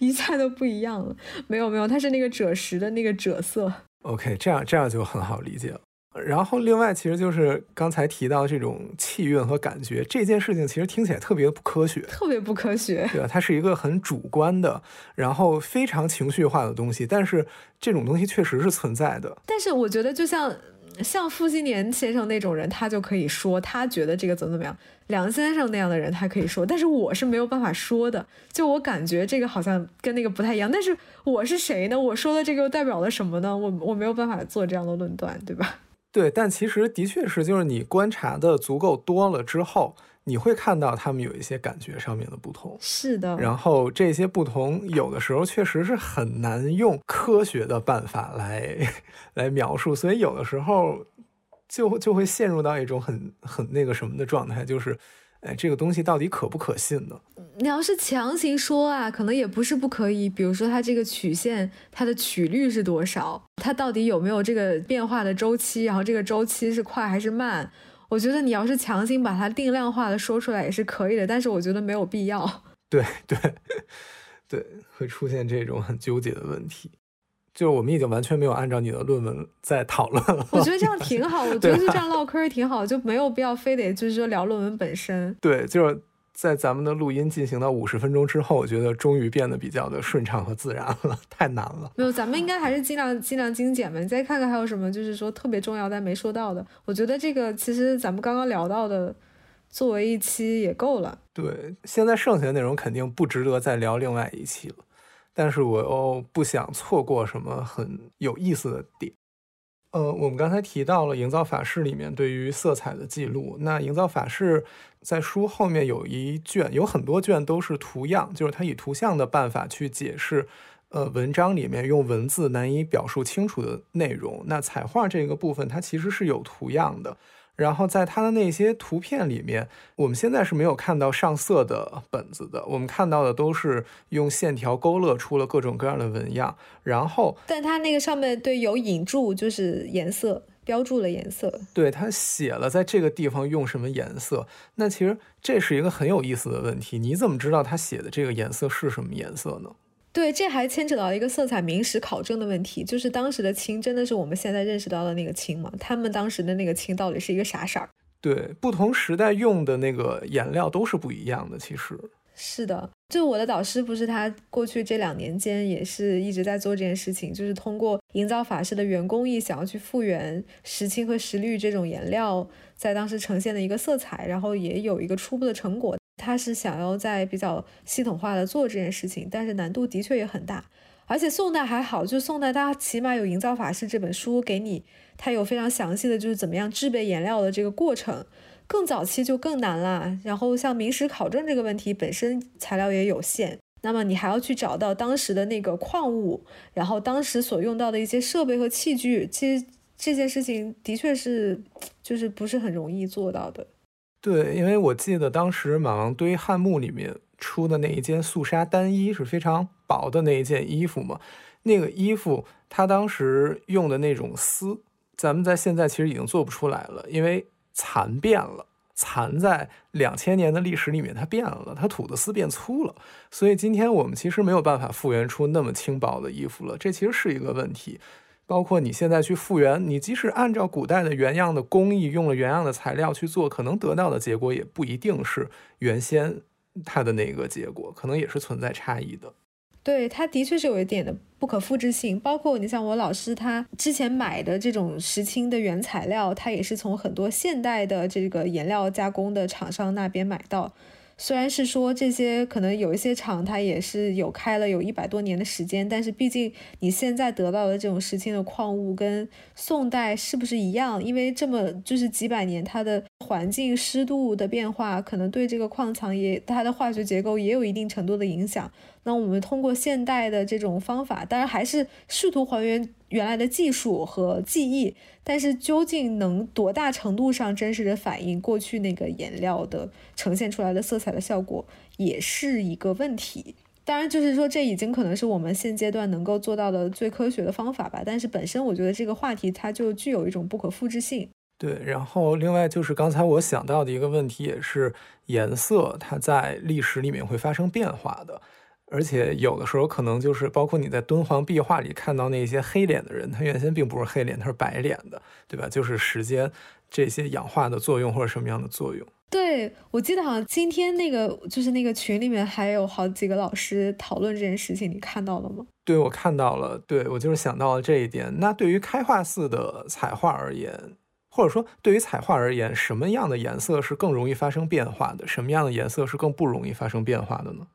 一下都不一样了。没有没有，它是那个赭石的那个赭色。OK，这样这样就很好理解了。然后另外，其实就是刚才提到这种气韵和感觉这件事情，其实听起来特别不科学，特别不科学。对吧？它是一个很主观的，然后非常情绪化的东西，但是这种东西确实是存在的。但是我觉得，就像。像傅新年先生那种人，他就可以说他觉得这个怎么怎么样。梁先生那样的人，他可以说，但是我是没有办法说的。就我感觉这个好像跟那个不太一样。但是我是谁呢？我说的这个又代表了什么呢？我我没有办法做这样的论断，对吧？对，但其实的确是，就是你观察的足够多了之后。你会看到他们有一些感觉上面的不同，是的。然后这些不同有的时候确实是很难用科学的办法来 *laughs* 来描述，所以有的时候就就会陷入到一种很很那个什么的状态，就是，哎，这个东西到底可不可信呢？你要是强行说啊，可能也不是不可以。比如说它这个曲线，它的曲率是多少？它到底有没有这个变化的周期？然后这个周期是快还是慢？我觉得你要是强行把它定量化的说出来也是可以的，但是我觉得没有必要。*laughs* 对对 *laughs* 对，会出现这种很纠结的问题。就我们已经完全没有按照你的论文在讨论了。我觉得这样挺好，我觉得就这样唠嗑挺好，就没有必要非得就是说聊论文本身。对，就是。在咱们的录音进行到五十分钟之后，我觉得终于变得比较的顺畅和自然了，太难了。没有，咱们应该还是尽量尽量精简吧。你再看看还有什么，就是说特别重要但没说到的。我觉得这个其实咱们刚刚聊到的，作为一期也够了。对，现在剩下的内容肯定不值得再聊另外一期了，但是我又不想错过什么很有意思的点。呃，我们刚才提到了营造法式里面对于色彩的记录。那营造法式在书后面有一卷，有很多卷都是图样，就是它以图像的办法去解释，呃，文章里面用文字难以表述清楚的内容。那彩画这个部分，它其实是有图样的。然后在它的那些图片里面，我们现在是没有看到上色的本子的，我们看到的都是用线条勾勒出了各种各样的纹样。然后，但它那个上面对有引注，就是颜色标注了颜色，对他写了在这个地方用什么颜色。那其实这是一个很有意思的问题，你怎么知道他写的这个颜色是什么颜色呢？对，这还牵扯到一个色彩明史考证的问题，就是当时的青真的是我们现在认识到的那个青吗？他们当时的那个青到底是一个啥色儿？对，不同时代用的那个颜料都是不一样的。其实是的，就我的导师不是他过去这两年间也是一直在做这件事情，就是通过营造法式的原工艺，想要去复原石青和石绿这种颜料在当时呈现的一个色彩，然后也有一个初步的成果。他是想要在比较系统化的做这件事情，但是难度的确也很大。而且宋代还好，就宋代它起码有《营造法式》这本书给你，它有非常详细的就是怎么样制备颜料的这个过程。更早期就更难啦。然后像明史考证这个问题本身材料也有限，那么你还要去找到当时的那个矿物，然后当时所用到的一些设备和器具，其实这件事情的确是就是不是很容易做到的。对，因为我记得当时马王堆汉墓里面出的那一件素纱单衣是非常薄的那一件衣服嘛，那个衣服它当时用的那种丝，咱们在现在其实已经做不出来了，因为蚕变了，蚕在两千年的历史里面它变了，它吐的丝变粗了，所以今天我们其实没有办法复原出那么轻薄的衣服了，这其实是一个问题。包括你现在去复原，你即使按照古代的原样的工艺，用了原样的材料去做，可能得到的结果也不一定是原先它的那个结果，可能也是存在差异的。对，它的确是有一点的不可复制性。包括你像我老师，他之前买的这种石青的原材料，他也是从很多现代的这个颜料加工的厂商那边买到。虽然是说这些可能有一些厂它也是有开了有一百多年的时间，但是毕竟你现在得到的这种石青的矿物跟宋代是不是一样？因为这么就是几百年，它的环境湿度的变化，可能对这个矿藏也它的化学结构也有一定程度的影响。那我们通过现代的这种方法，当然还是试图还原原来的技术和技艺，但是究竟能多大程度上真实的反映过去那个颜料的呈现出来的色彩的效果，也是一个问题。当然，就是说这已经可能是我们现阶段能够做到的最科学的方法吧。但是本身我觉得这个话题它就具有一种不可复制性。对，然后另外就是刚才我想到的一个问题，也是颜色它在历史里面会发生变化的。而且有的时候可能就是包括你在敦煌壁画里看到那些黑脸的人，他原先并不是黑脸，他是白脸的，对吧？就是时间这些氧化的作用或者什么样的作用。对，我记得好像今天那个就是那个群里面还有好几个老师讨论这件事情，你看到了吗？对，我看到了。对我就是想到了这一点。那对于开化寺的彩画而言，或者说对于彩画而言，什么样的颜色是更容易发生变化的？什么样的颜色是更不容易发生变化的呢？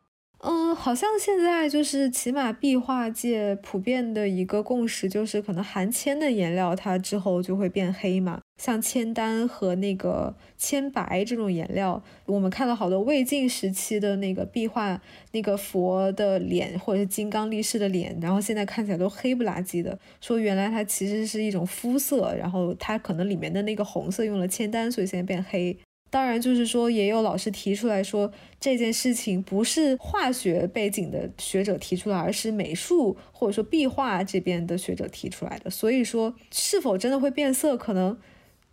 嗯，好像现在就是起码壁画界普遍的一个共识，就是可能含铅的颜料它之后就会变黑嘛。像铅丹和那个铅白这种颜料，我们看到好多魏晋时期的那个壁画，那个佛的脸或者是金刚力士的脸，然后现在看起来都黑不拉几的。说原来它其实是一种肤色，然后它可能里面的那个红色用了铅丹，所以现在变黑。当然，就是说，也有老师提出来说，这件事情不是化学背景的学者提出来，而是美术或者说壁画这边的学者提出来的。所以说，是否真的会变色，可能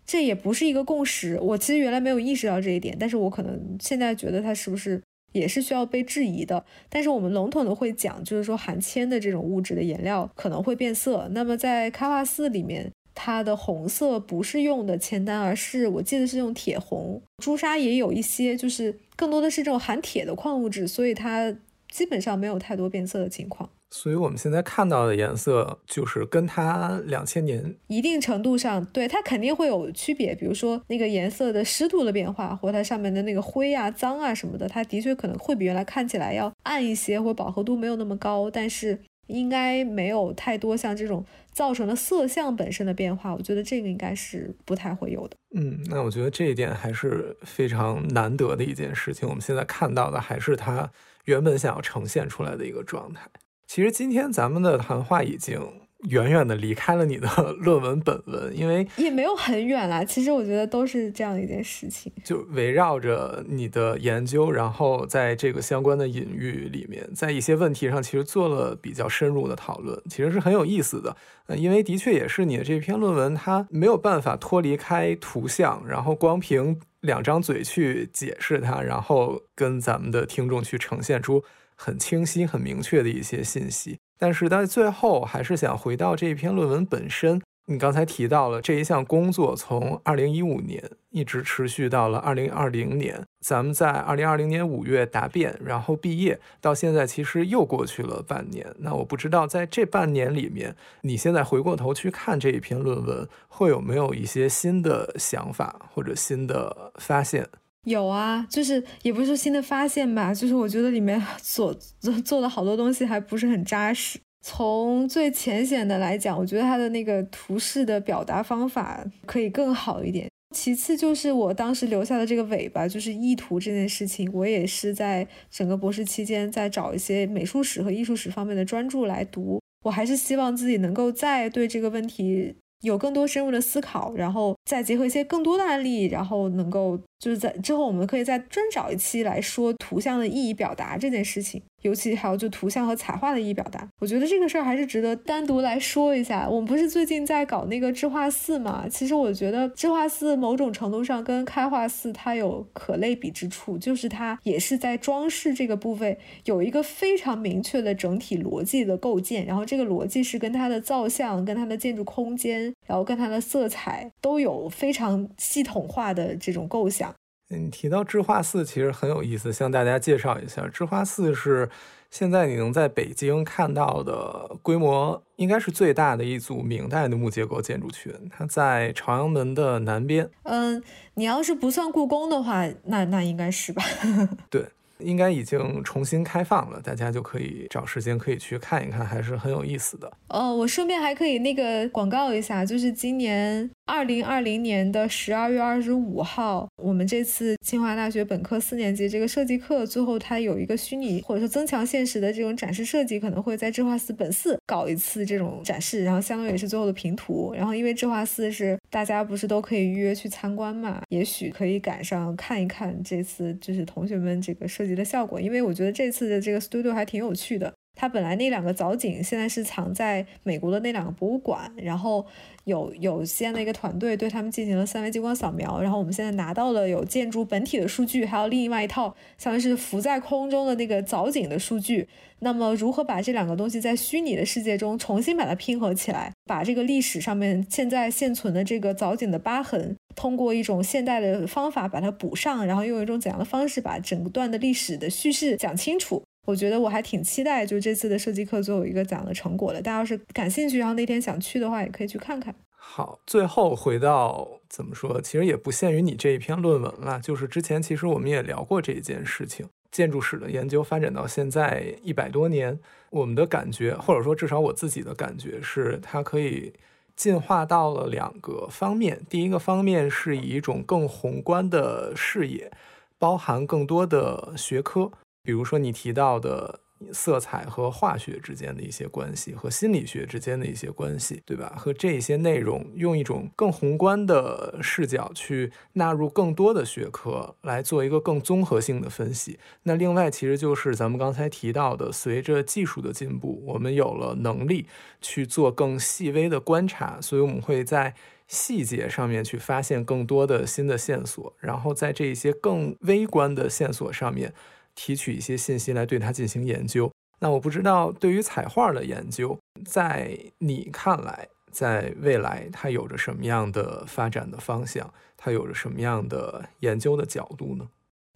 这也不是一个共识。我其实原来没有意识到这一点，但是我可能现在觉得它是不是也是需要被质疑的。但是我们笼统的会讲，就是说含铅的这种物质的颜料可能会变色。那么在开化寺里面。它的红色不是用的铅丹，而是我记得是用铁红。朱砂也有一些，就是更多的是这种含铁的矿物质，所以它基本上没有太多变色的情况。所以我们现在看到的颜色，就是跟它两千年一定程度上，对它肯定会有区别。比如说那个颜色的湿度的变化，或它上面的那个灰啊、脏啊什么的，它的确可能会比原来看起来要暗一些，或饱和度没有那么高，但是应该没有太多像这种。造成了色相本身的变化，我觉得这个应该是不太会有的。嗯，那我觉得这一点还是非常难得的一件事情。我们现在看到的还是它原本想要呈现出来的一个状态。其实今天咱们的谈话已经。远远的离开了你的 *laughs* 论文本文，因为也没有很远啦。其实我觉得都是这样一件事情，就围绕着你的研究，然后在这个相关的隐喻里面，在一些问题上其实做了比较深入的讨论，其实是很有意思的。嗯，因为的确也是你的这篇论文，它没有办法脱离开图像，然后光凭两张嘴去解释它，然后跟咱们的听众去呈现出很清晰、很明确的一些信息。但是在最后，还是想回到这篇论文本身。你刚才提到了这一项工作从二零一五年一直持续到了二零二零年，咱们在二零二零年五月答辩，然后毕业，到现在其实又过去了半年。那我不知道在这半年里面，你现在回过头去看这一篇论文，会有没有一些新的想法或者新的发现？有啊，就是也不是说新的发现吧，就是我觉得里面 *laughs* 所做做的好多东西还不是很扎实。从最浅显的来讲，我觉得它的那个图示的表达方法可以更好一点。其次就是我当时留下的这个尾巴，就是意图这件事情，我也是在整个博士期间在找一些美术史和艺术史方面的专著来读。我还是希望自己能够再对这个问题。有更多深入的思考，然后再结合一些更多的案例，然后能够就是在之后，我们可以再专找一期来说图像的意义表达这件事情。尤其还有就图像和彩画的意义表达，我觉得这个事儿还是值得单独来说一下。我们不是最近在搞那个智化寺嘛？其实我觉得智化寺某种程度上跟开化寺它有可类比之处，就是它也是在装饰这个部分有一个非常明确的整体逻辑的构建，然后这个逻辑是跟它的造像、跟它的建筑空间，然后跟它的色彩都有非常系统化的这种构想。你提到智化寺其实很有意思，向大家介绍一下，智化寺是现在你能在北京看到的规模应该是最大的一组明代的木结构建筑群，它在朝阳门的南边。嗯，你要是不算故宫的话，那那应该是吧？*laughs* 对。应该已经重新开放了，大家就可以找时间可以去看一看，还是很有意思的。哦，我顺便还可以那个广告一下，就是今年二零二零年的十二月二十五号，我们这次清华大学本科四年级这个设计课，最后它有一个虚拟或者说增强现实的这种展示设计，可能会在智化寺本寺搞一次这种展示，然后相当于也是最后的平图。然后因为智化寺是大家不是都可以预约去参观嘛，也许可以赶上看一看这次就是同学们这个设计。的效果，因为我觉得这次的这个 studio 还挺有趣的。它本来那两个藻井现在是藏在美国的那两个博物馆，然后有有西安的一个团队对他们进行了三维激光扫描，然后我们现在拿到了有建筑本体的数据，还有另外一套像是浮在空中的那个藻井的数据。那么如何把这两个东西在虚拟的世界中重新把它拼合起来，把这个历史上面现在现存的这个藻井的疤痕，通过一种现代的方法把它补上，然后用一种怎样的方式把整段的历史的叙事讲清楚？我觉得我还挺期待，就这次的设计课最后一个讲的成果的。大家要是感兴趣，然后那天想去的话，也可以去看看。好，最后回到怎么说，其实也不限于你这一篇论文了。就是之前其实我们也聊过这一件事情，建筑史的研究发展到现在一百多年，我们的感觉，或者说至少我自己的感觉是，它可以进化到了两个方面。第一个方面是以一种更宏观的视野，包含更多的学科。比如说你提到的色彩和化学之间的一些关系，和心理学之间的一些关系，对吧？和这些内容用一种更宏观的视角去纳入更多的学科，来做一个更综合性的分析。那另外，其实就是咱们刚才提到的，随着技术的进步，我们有了能力去做更细微的观察，所以我们会在细节上面去发现更多的新的线索，然后在这些更微观的线索上面。提取一些信息来对它进行研究。那我不知道，对于彩画的研究，在你看来，在未来它有着什么样的发展的方向？它有着什么样的研究的角度呢？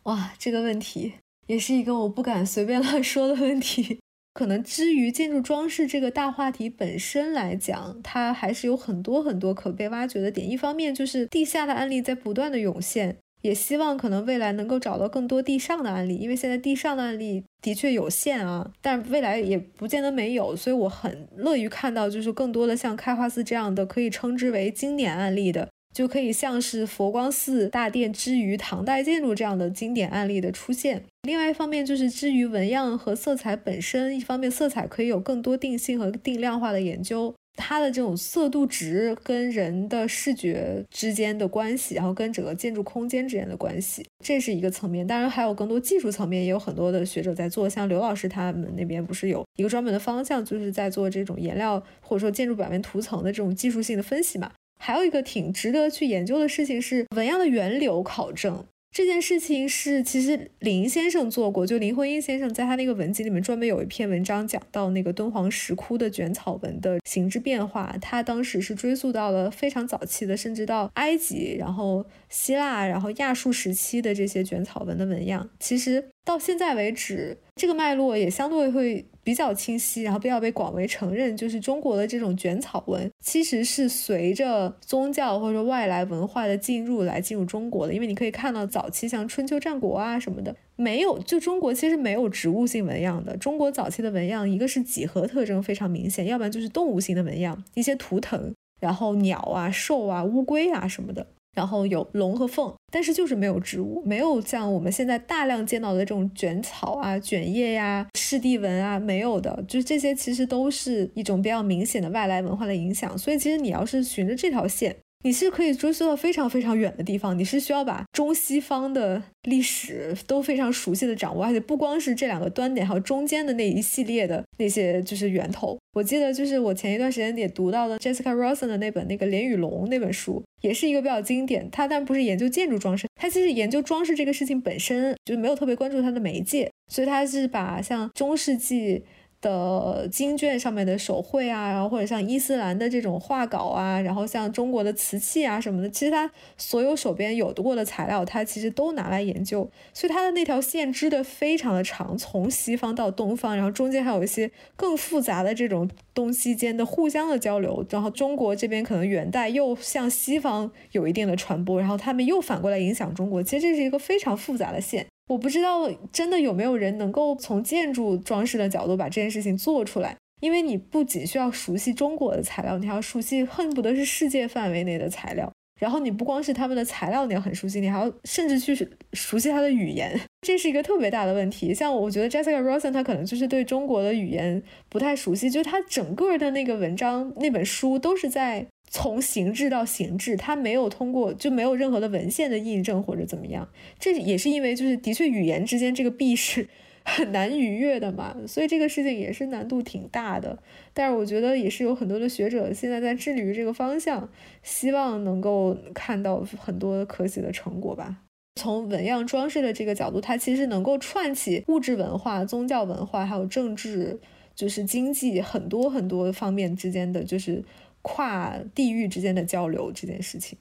哇，这个问题也是一个我不敢随便乱说的问题。可能之于建筑装饰这个大话题本身来讲，它还是有很多很多可被挖掘的点。一方面就是地下的案例在不断的涌现。也希望可能未来能够找到更多地上的案例，因为现在地上的案例的确有限啊，但未来也不见得没有，所以我很乐于看到，就是更多的像开化寺这样的可以称之为经典案例的，就可以像是佛光寺大殿之于唐代建筑这样的经典案例的出现。另外一方面就是之于纹样和色彩本身，一方面色彩可以有更多定性和定量化的研究。它的这种色度值跟人的视觉之间的关系，然后跟整个建筑空间之间的关系，这是一个层面。当然还有更多技术层面，也有很多的学者在做。像刘老师他们那边不是有一个专门的方向，就是在做这种颜料或者说建筑表面涂层的这种技术性的分析嘛。还有一个挺值得去研究的事情是纹样的源流考证。这件事情是其实林先生做过，就林徽因先生在他那个文集里面专门有一篇文章讲到那个敦煌石窟的卷草纹的形制变化，他当时是追溯到了非常早期的，甚至到埃及，然后希腊，然后亚述时期的这些卷草纹的纹样，其实。到现在为止，这个脉络也相对会比较清晰，然后比较被广为承认。就是中国的这种卷草纹，其实是随着宗教或者说外来文化的进入来进入中国的。因为你可以看到早期像春秋战国啊什么的，没有就中国其实没有植物性纹样的。中国早期的纹样，一个是几何特征非常明显，要不然就是动物性的纹样，一些图腾，然后鸟啊、兽啊、乌龟啊什么的。然后有龙和凤，但是就是没有植物，没有像我们现在大量见到的这种卷草啊、卷叶呀、湿地纹啊，没有的，就是这些其实都是一种比较明显的外来文化的影响。所以其实你要是循着这条线。你是可以追溯到非常非常远的地方，你是需要把中西方的历史都非常熟悉的掌握，而且不光是这两个端点，还有中间的那一系列的那些就是源头。我记得就是我前一段时间也读到了 Jessica Rosen 的那本那个连与龙那本书，也是一个比较经典。他但不是研究建筑装饰，他其实研究装饰这个事情本身就没有特别关注它的媒介，所以他是把像中世纪。的经卷上面的手绘啊，然后或者像伊斯兰的这种画稿啊，然后像中国的瓷器啊什么的，其实他所有手边有的过的材料，他其实都拿来研究，所以他的那条线织的非常的长，从西方到东方，然后中间还有一些更复杂的这种东西间的互相的交流，然后中国这边可能元代又向西方有一定的传播，然后他们又反过来影响中国，其实这是一个非常复杂的线。我不知道真的有没有人能够从建筑装饰的角度把这件事情做出来，因为你不仅需要熟悉中国的材料，你还要熟悉恨不得是世界范围内的材料。然后你不光是他们的材料你要很熟悉，你还要甚至去熟悉他的语言，这是一个特别大的问题。像我觉得 Jessica Rosen 他可能就是对中国的语言不太熟悉，就他整个的那个文章那本书都是在。从形制到形制，它没有通过，就没有任何的文献的印证或者怎么样。这也是因为，就是的确语言之间这个壁是 *laughs* 很难逾越的嘛，所以这个事情也是难度挺大的。但是我觉得也是有很多的学者现在在致力于这个方向，希望能够看到很多可喜的成果吧。从纹样装饰的这个角度，它其实能够串起物质文化、宗教文化，还有政治，就是经济很多很多方面之间的，就是跨地域之间的交流这件事情。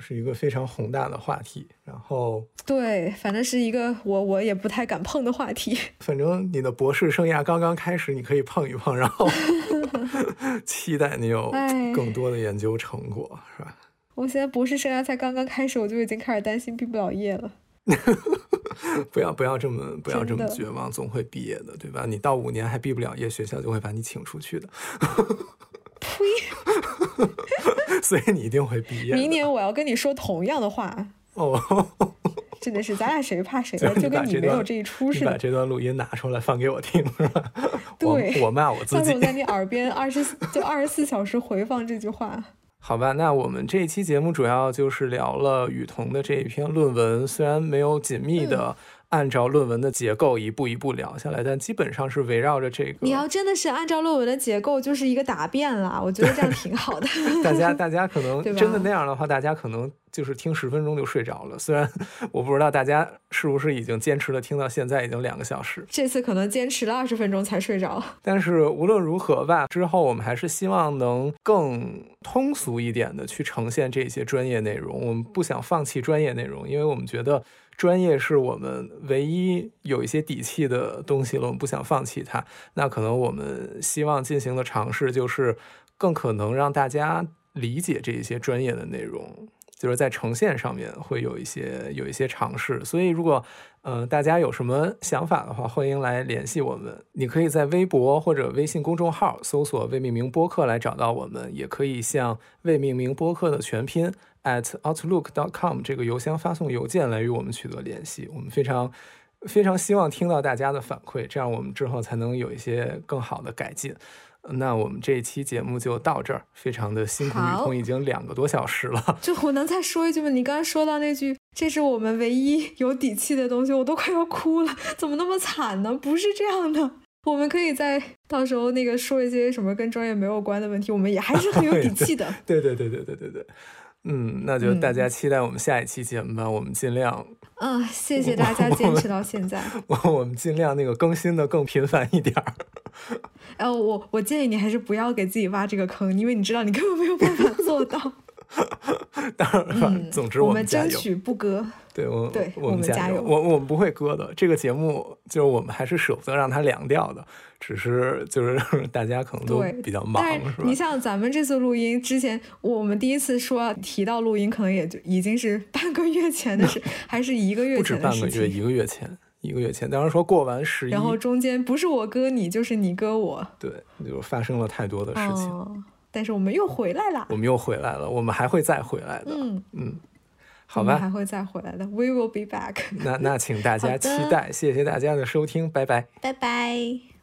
是一个非常宏大的话题，然后对，反正是一个我我也不太敢碰的话题。*laughs* 反正你的博士生涯刚刚开始，你可以碰一碰，然后 *laughs* *laughs* 期待你有更多的研究成果，是吧？我现在博士生涯才刚刚开始，我就已经开始担心毕不了业了。不要不要这么不要这么绝望，总会毕业的，对吧？你到五年还毕不了业，学校就会把你请出去的。呸！*laughs* 所以你一定会毕业。明年我要跟你说同样的话。哦，*laughs* 真的是，咱俩谁怕谁？*laughs* 就跟你没有这一出似的。把这段录音拿出来放给我听，是吧？对，我骂我自己。我在你耳边二十就二十四小时回放这句话。好吧，那我们这一期节目主要就是聊了雨桐的这一篇论文，虽然没有紧密的。按照论文的结构一步一步聊下来，但基本上是围绕着这个。你要真的是按照论文的结构，就是一个答辩了。我觉得这样挺好的。*laughs* *laughs* 大家大家可能真的那样的话，大家可能就是听十分钟就睡着了。虽然我不知道大家是不是已经坚持了听到现在已经两个小时。这次可能坚持了二十分钟才睡着。但是无论如何吧，之后我们还是希望能更通俗一点的去呈现这些专业内容。我们不想放弃专业内容，因为我们觉得。专业是我们唯一有一些底气的东西了，我们不想放弃它。那可能我们希望进行的尝试，就是更可能让大家理解这一些专业的内容，就是在呈现上面会有一些有一些尝试。所以，如果呃大家有什么想法的话，欢迎来联系我们。你可以在微博或者微信公众号搜索“未命名播客”来找到我们，也可以向“未命名播客”的全拼。At outlook.com 这个邮箱发送邮件来与我们取得联系，我们非常非常希望听到大家的反馈，这样我们之后才能有一些更好的改进。那我们这一期节目就到这儿，非常的辛苦雨桐，已经两个多小时了。*laughs* 就我能再说一句吗？你刚刚说到那句，这是我们唯一有底气的东西，我都快要哭了，怎么那么惨呢？不是这样的，我们可以在到时候那个说一些什么跟专业没有关的问题，我们也还是很有底气的。对对对对对对对。嗯，那就大家期待我们下一期节目吧。我们尽量，嗯，谢谢大家坚持到现在。我 *laughs* 我们尽量那个更新的更频繁一点儿。*laughs* 呃，我我建议你还是不要给自己挖这个坑，因为你知道你根本没有办法做到。*laughs* 当然了，总之我们争取不割。对，我对，我们加油。我我们不会割的。这个节目就是我们还是舍不得让它凉掉的。只是就是大家可能都比较忙，是吧？你像咱们这次录音之前，我们第一次说提到录音，可能也就已经是半个月前的事，*laughs* 还是一个月前的事情。不止半个月，一个月前，一个月前。当时说过完十一，然后中间不是我割你，就是你割我。对，就发生了太多的事情。但是我们又回来了，我们又回来了，我们还会再回来的。嗯嗯，好吧，还会再回来的。We will be back。那那请大家期待，谢谢大家的收听，拜拜，拜拜。